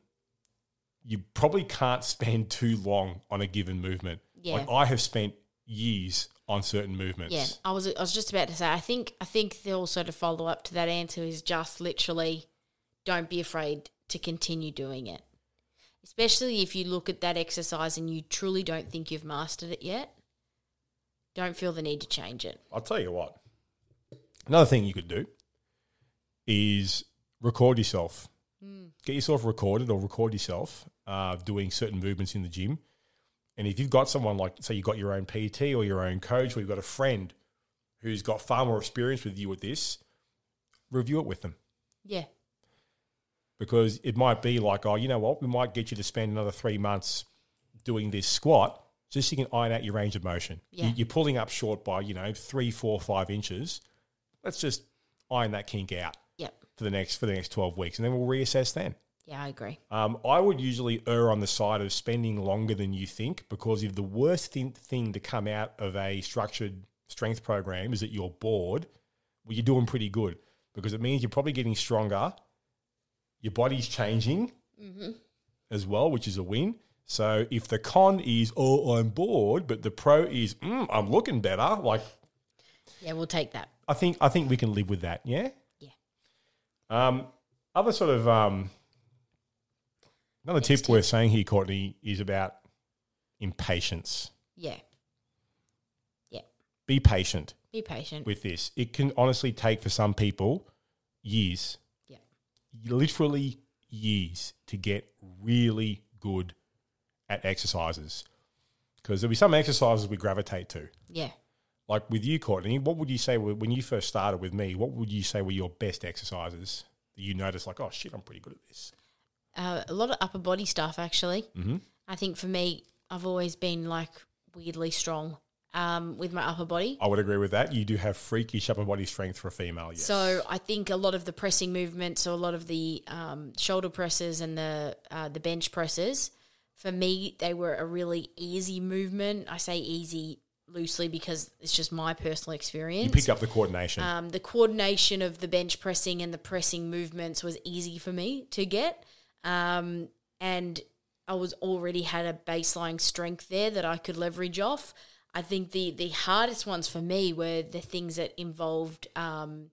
you probably can't spend too long on a given movement. Yeah. Like I have spent years on certain movements. Yeah, I was I was just about to say. I think I think the also to follow up to that answer is just literally, don't be afraid to continue doing it, especially if you look at that exercise and you truly don't think you've mastered it yet. Don't feel the need to change it. I'll tell you what. Another thing you could do is record yourself. Get yourself recorded or record yourself uh, doing certain movements in the gym. And if you've got someone like, say, you've got your own PT or your own coach, or you've got a friend who's got far more experience with you with this, review it with them. Yeah, Because it might be like, oh, you know what? We might get you to spend another three months doing this squat just so you can iron out your range of motion. Yeah. You're pulling up short by, you know, three, four, five inches. Let's just iron that kink out yep, for the next for the next 12 weeks and then we'll reassess then. Yeah, I agree. Um, I would usually err on the side of spending longer than you think because if the worst thing, thing to come out of a structured strength program is that you're bored, well, you're doing pretty good because it means you're probably getting stronger. Your body's changing as well, which is a win. So if the con is, oh, I'm bored, but the pro is, mm, I'm looking better, like Yeah, we'll take that. I think I think we can live with that. Yeah. Yeah. Um, other sort of um, Another tip worth saying here, Courtney, is about impatience. Yeah. Yeah. Be patient Be patient. with this. It can honestly take for some people years, yeah. literally years, to get really good at exercises. Because there'll be some exercises we gravitate to. Yeah. Like with you, Courtney, what would you say when you first started with me? What would you say were your best exercises that you noticed? Like, oh shit, I'm pretty good at this. Uh, a lot of upper body stuff, actually. Mm-hmm. I think for me, I've always been like weirdly strong um, with my upper body. I would agree with that. You do have freakish upper body strength for a female. Yes. So I think a lot of the pressing movements, or a lot of the um, shoulder presses and the uh, the bench presses, for me they were a really easy movement. I say easy loosely because it's just my personal experience. you picked up the coordination. Um, the coordination of the bench pressing and the pressing movements was easy for me to get. Um, and I was already had a baseline strength there that I could leverage off. I think the, the hardest ones for me were the things that involved um,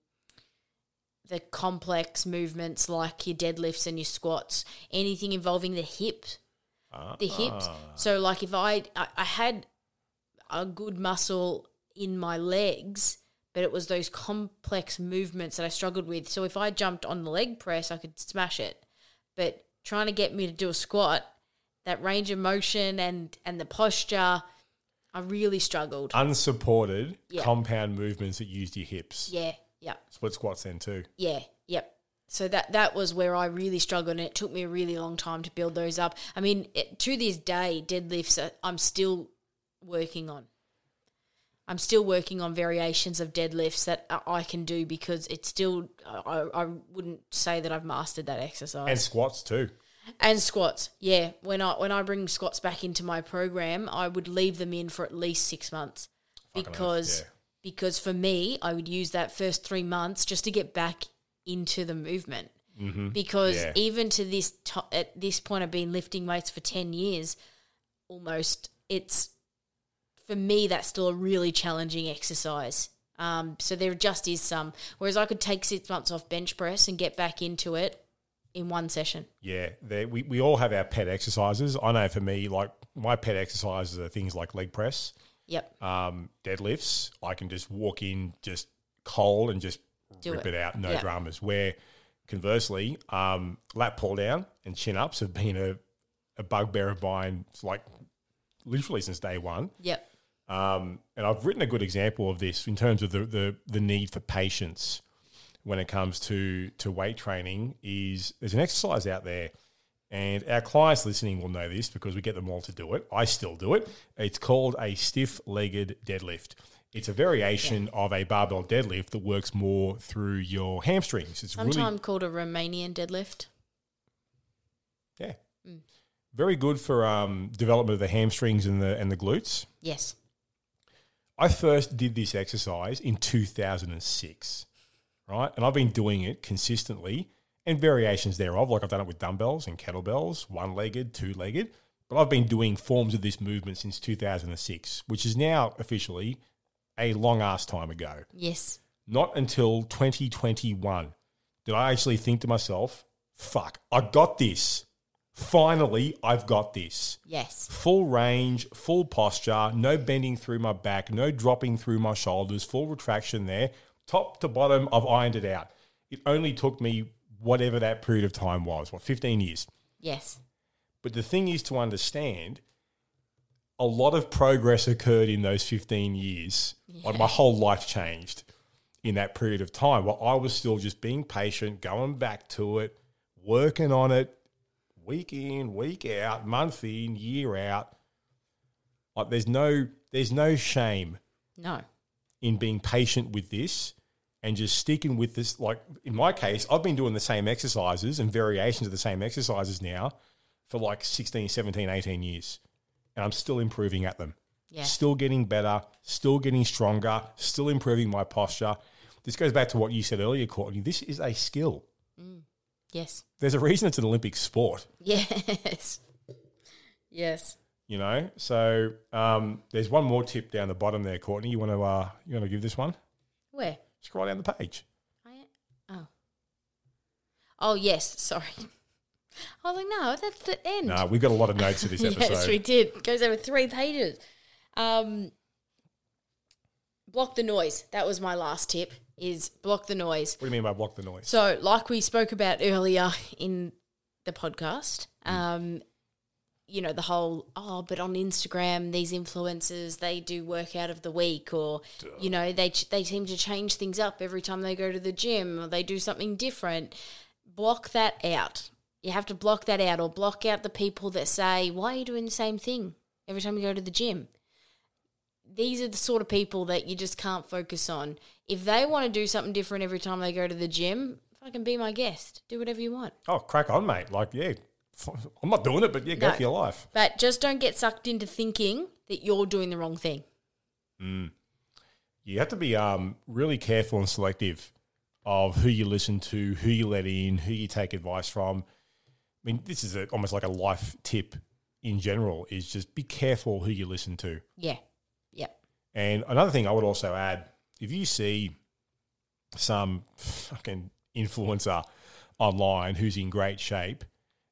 the complex movements like your deadlifts and your squats, anything involving the hip, the hips. So, like if I, I I had a good muscle in my legs, but it was those complex movements that I struggled with. So if I jumped on the leg press, I could smash it. But trying to get me to do a squat, that range of motion and and the posture, I really struggled. Unsupported Yeah. compound movements that used your hips. yeah, yeah, Split squats then too. yeah, yep. So that that was where I really struggled, and it took me a really long time to build those up. I mean, it, to this day, deadlifts are, I'm still working on. I'm still working on variations of deadlifts that I- can do because it's still. I, I wouldn't say that I've mastered that exercise. And squats too. And squats, yeah. When I when I bring squats back into my program, I would leave them in for at least six months Fucking because yeah. because for me, I would use that first three months just to get back into the movement. Because Mm-hmm. Yeah. even to this to- at this point, I've been lifting weights for ten years, almost. It's for me that's still a really challenging exercise. Um, so there just is some. Whereas I could take six months off bench press and get back into it in one session. Yeah, we, we all have our pet exercises. I know for me, like my pet exercises are things like leg press, Yep. um, deadlifts. I can just walk in just cold and just Do rip it. it, out, no Yeah. dramas. Where conversely, um, lat pull down and chin ups have been a, a bugbear of mine, like literally since day one. Yep. Um, and I've written a good example of this in terms of the, the, the need for patience when it comes to, to weight training is there's an exercise out there and our clients listening will know this because we get them all to do it. I still do it. It's called a stiff-legged deadlift. It's a variation of a barbell deadlift that works more through your hamstrings. It's Sometimes really called a Romanian deadlift. yeah, very good for um, development of the hamstrings and the and the glutes. Yes. I first did this exercise in 2006, right? And I've been doing it consistently and variations thereof. Like I've done it with dumbbells and kettlebells, one legged, two legged. But I've been doing forms of this movement since 2006, which is now officially a long ass time ago. Yes. Not until 2021 did I actually think to myself, fuck, I got this. Finally, I've got this Yes. full range, full posture, no bending through my back, no dropping through my shoulders, full retraction there. Top to bottom, I've ironed it out. It only took me whatever that period of time was, what, 15 years. Yes. But the thing is to understand a lot of progress occurred in those 15 years. Like my whole life changed in that period of time. While I was still just being patient, going back to it, working on it, week in, week out, month in, year out. Like there's no there's no shame No. in being patient with this and just sticking with this. Like in my case, I've been doing the same exercises and variations of the same exercises now for like 16, 17, 18 years. And I'm still improving at them. Yeah. Still getting better, still getting stronger, still improving my posture. This goes back to what you said earlier, Courtney. This is a skill. Mm. Yes. There's a reason it's an Olympic sport. Yes. Yes. you know. So um, there's one more tip down the bottom there, Courtney. You want to uh, you want to give this one? Where? Scroll down the page. I, oh. Oh yes. Sorry. I was like, no, that's the end. No, we've got a lot of notes for this episode. yes, we did. It goes over three pages. Um, block the noise. That was my last tip. Is block the noise. What do you mean by block the noise? So, like we spoke about earlier in the podcast, Mm. um, you know, the whole, oh, but on Instagram, these influencers, they do workout of the week, or, you know, they, ch- they seem to change things up every time they go to the gym, or they do something different. Block that out. You have to block that out, or block out the people that say, why are you doing the same thing every time you go to the gym? These are the sort of people that you just can't focus on. If they want to do something different every time they go to the gym, fucking be my guest. Do whatever you want. Oh, crack on, mate. Like, yeah, I'm not doing it, but yeah, go No. for your life. But just don't get sucked into thinking that you're doing the wrong thing. You have to be um, really careful and selective of who you listen to, who you let in, who you take advice from. I mean, this is a, almost like a life tip in general is just be careful who you listen to. Yeah. And another thing I would also add, if you see some fucking influencer online who's in great shape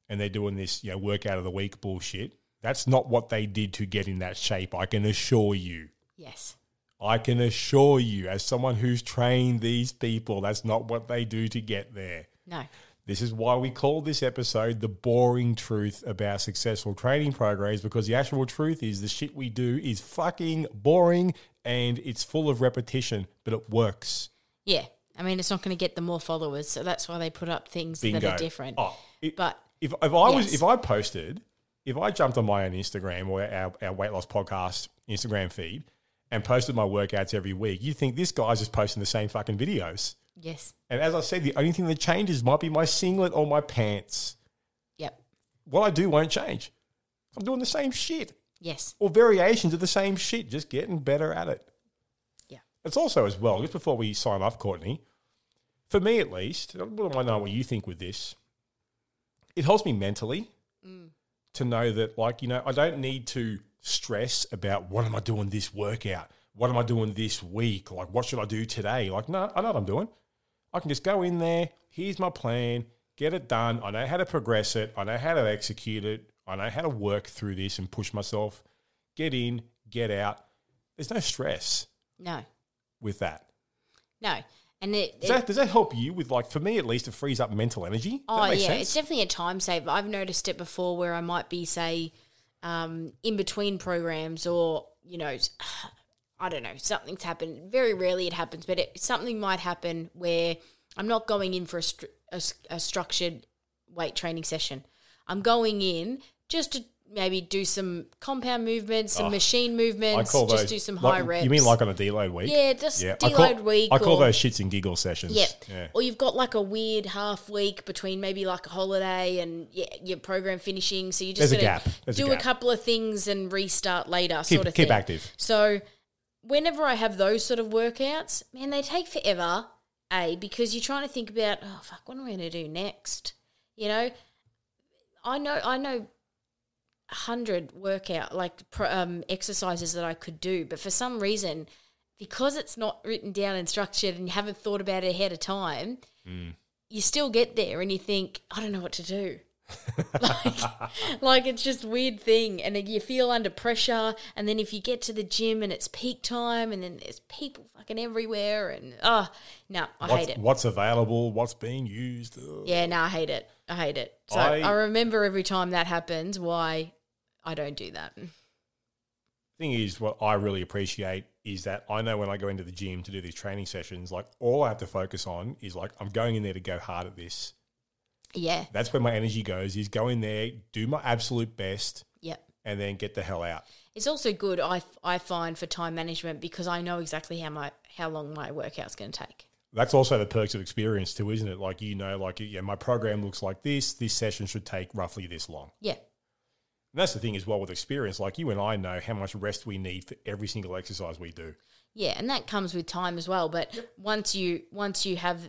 and they're doing this, you know, workout of the week bullshit, that's not what they did to get in that shape. I can assure you. Yes. I can assure you, as someone who's trained these people, that's not what they do to get there. No. This is why we call this episode the boring truth about successful training programs because the actual truth is the shit we do is fucking boring and it's full of repetition, but it works. Yeah. I mean, it's not going to get them more followers, so that's why they put up things Bingo. that are different. Oh, it- But if, if I was if I posted, if I jumped on my own Instagram or our, our weight loss podcast Instagram feed and posted my workouts every week, you'd think this guy's just posting the same fucking videos. Yes. And as I said, the only thing that changes might be my singlet or my pants. Yep. What I do won't change. I'm doing the same shit Yes. or variations of the same shit, just getting better at it. Yeah. It's also as well, just before we sign off, Courtney, for me at least, I mind knowing what you think with this. It helps me mentally mm. to know that, like, you know, I don't need to stress about what am I doing this workout? What am I doing this week? Like, what should I do today? Like, no, I know what I'm doing. I can just go in there. Here's my plan. Get it done. I know how to progress it. I know how to execute it. I know how to work through this and push myself. Get in, get out. There's no stress No. with that. No. And it, Does, it- that, does that help you with, like, for me at least, it frees up mental energy? Does Oh yeah, sense? it's definitely a time saver. I've noticed it before where I might be say um, in between programs or you know I don't know something's happened. Very rarely it happens, but it, something might happen where I'm not going in for a, stru- a a structured weight training session. I'm going in just to maybe do some compound movements, some machine I movements, just those. do some like- high reps. You mean like on a deload week? Yeah, just I deload call, week I call or- those shits and giggle sessions. yeah. Yeah. Or you've got like a weird half week between maybe like a holiday and yeah, your program finishing. So you just There's a gotta gap. There's a do a, gap. couple of things and restart later, Keep, sort of keep thing. active. So whenever I have those sort of workouts, man, they take forever. A because you're trying to think about oh fuck, what am I going to do next? You know, I know I know hundred workout like um, exercises that I could do, but for some reason, because it's not written down and structured, and you haven't thought about it ahead of time, you still get there and you think I don't know what to do. like, like it's just weird thing, and you feel under pressure. And then if you get to the gym and it's peak time, and then there's people fucking everywhere, and oh no, I What's, hate it. what's available? What's being used? Ugh. Yeah, no, I hate it. I hate it. So I- I, remember every time that happens why I don't do that. thing is, what I really appreciate is that I know when I go into the gym to do these training sessions, like all I have to focus on is like I'm going in there to go hard at this. Yeah. That's where my energy goes. Is go in there, do my absolute best, Yep. and then get the hell out. It's also good I, I find for time management because I know exactly how my how long my workout's going to take. That's also the perks of experience too, isn't it? Like you know, like yeah, my program looks like this. This session should take roughly this long. Yeah. And that's the thing as well with experience. Like you and I know how much rest we need for every single exercise we do. Yeah, and that comes with time as well. But once you once you have,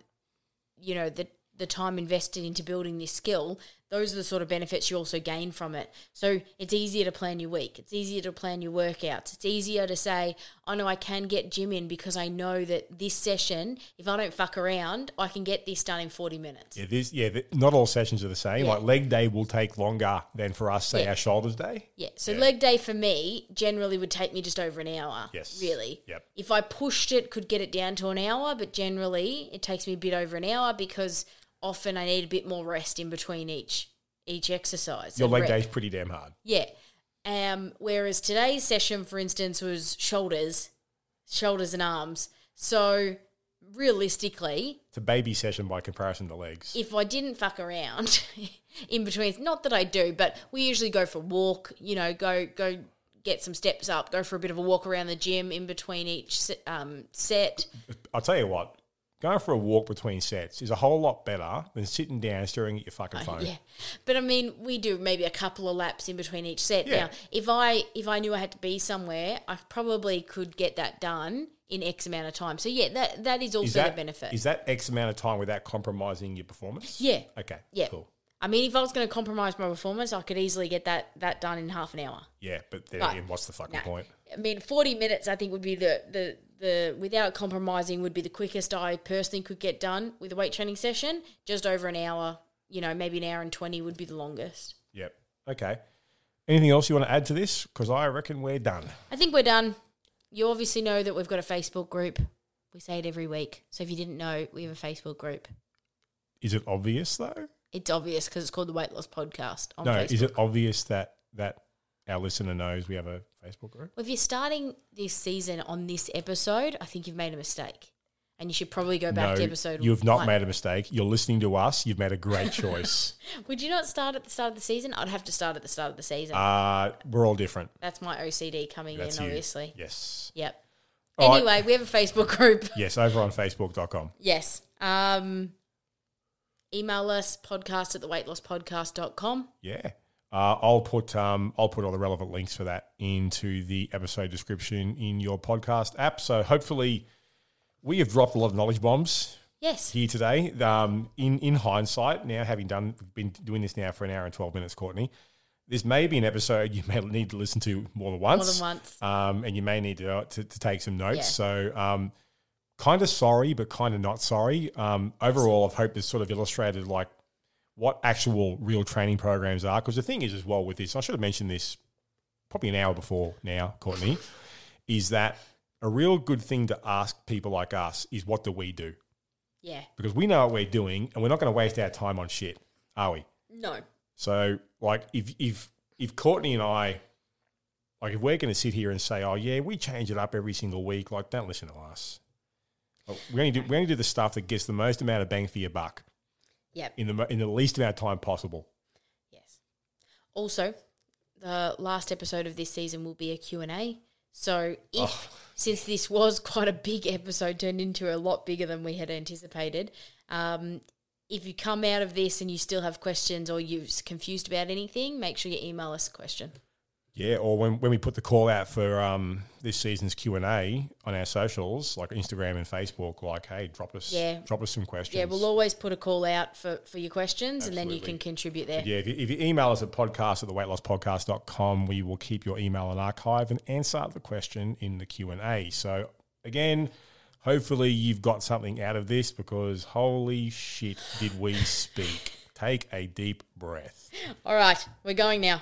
you know, the the time invested into building this skill, those are the sort of benefits you also gain from it. So it's easier to plan your week. It's easier to plan your workouts. It's easier to say, oh no, I can get gym in because I know that this session, if I don't fuck around, I can get this done in 40 minutes. Yeah, this, yeah. Not all sessions are the same. Yeah. Like leg day will take longer than for us, say Yeah. our shoulders day. Yeah. So Yeah. leg day for me generally would take me just over an hour. Yes. Really. Yep. If I pushed it, could get it down to an hour, but generally it takes me a bit over an hour because often I need a bit more rest in between each each exercise. Your leg rep. day's pretty damn hard. Yeah. Um, whereas today's session, for instance, was shoulders, shoulders and arms. So realistically, It's a baby session by comparison to legs. if I didn't fuck around in between, not that I do, but we usually go for a walk. You know, go go get some steps up, go for a bit of a walk around the gym in between each um, set. I'll tell you what, going for a walk between sets is a whole lot better than sitting down staring at your fucking oh, phone. Yeah, but I mean, we do maybe a couple of laps in between each set. Yeah. Now, if I if I knew I had to be somewhere, I probably could get that done in X amount of time. So yeah, that that is also Is that, the benefit. is that X amount of time without compromising your performance? yeah, Okay. yeah. Cool. I mean, if I was going to compromise my performance, I could easily get that that done in half an hour. Yeah, but then But- again, what's the fucking No. point? I mean, forty minutes I think would be the the the without compromising would be the quickest I personally could get done with a weight training session. Just over an hour, you know, maybe an hour and twenty would be the longest. Yep. Okay. Anything else you want to add to this? Because I reckon we're done. I think we're done. You obviously know that we've got a Facebook group. We say it every week. So if you didn't know, we have a Facebook group. Is it obvious though? It's obvious because it's called the Weight Loss Podcast on no. Facebook. Is it obvious that that our listener knows we have a Facebook group? Well, if you're starting this season on this episode, I think you've made a mistake. And you should probably go back no, to episode one you've not one. made a mistake. You're listening to us. You've made a great choice. Would you not start at the start of the season? I'd have to start at the start of the season. uh, we're all different. That's my OCD coming That's in, you. obviously. Yes. Yep. All right. anyway, we have a Facebook group. Yes, over on Facebook.com. yes. Um, email us podcast at the weightlosspodcast.com. Yeah. Uh, I'll put um, I'll put all the relevant links for that into the episode description in your podcast app. So hopefully, we have dropped a lot of knowledge bombs Yes. here today. Um, in in hindsight, now having done we've been doing this now for an hour and twelve minutes, Courtney, this may be an episode you may need to listen to more than once. More than once. Um, and you may need to, to, to take some notes. Yeah. So. Um, Kind of sorry, but kind of not sorry. Um, overall, I've hoped this sort of illustrated like what actual real training programs are. Because the thing is, as well, with this, I should have mentioned this probably an hour before now, Courtney, is that a real good thing to ask people like us is what do we do? Yeah. Because we know what we're doing and we're not going to waste our time on shit, are we? No. So, like, if if if Courtney and I, like, if we're going to sit here and say, "Oh yeah, we change it up every single week," like, don't listen to us. We only do we only do the stuff that gets the most amount of bang for your buck Yep. in the in the least amount of time possible. Yes. Also, the last episode of this season will be a Q&A. So if, Oh. since this was quite a big episode, turned into a lot bigger than we had anticipated, um, if you come out of this and you still have questions or you're confused about anything, make sure you email us a question. Yeah, or when, when we put the call out for um, this season's Q and A on our socials, like Instagram and Facebook, like, hey, drop us, Yeah. drop us some questions. Yeah, we'll always put a call out for, for your questions and then you can contribute there. Yeah, if you, if you email us at podcast at the weightlosspodcast.com, we will keep your email in archive and answer the question in the Q&A. So again, hopefully you've got something out of this because holy shit did we speak. Take a deep breath. All right, we're going now.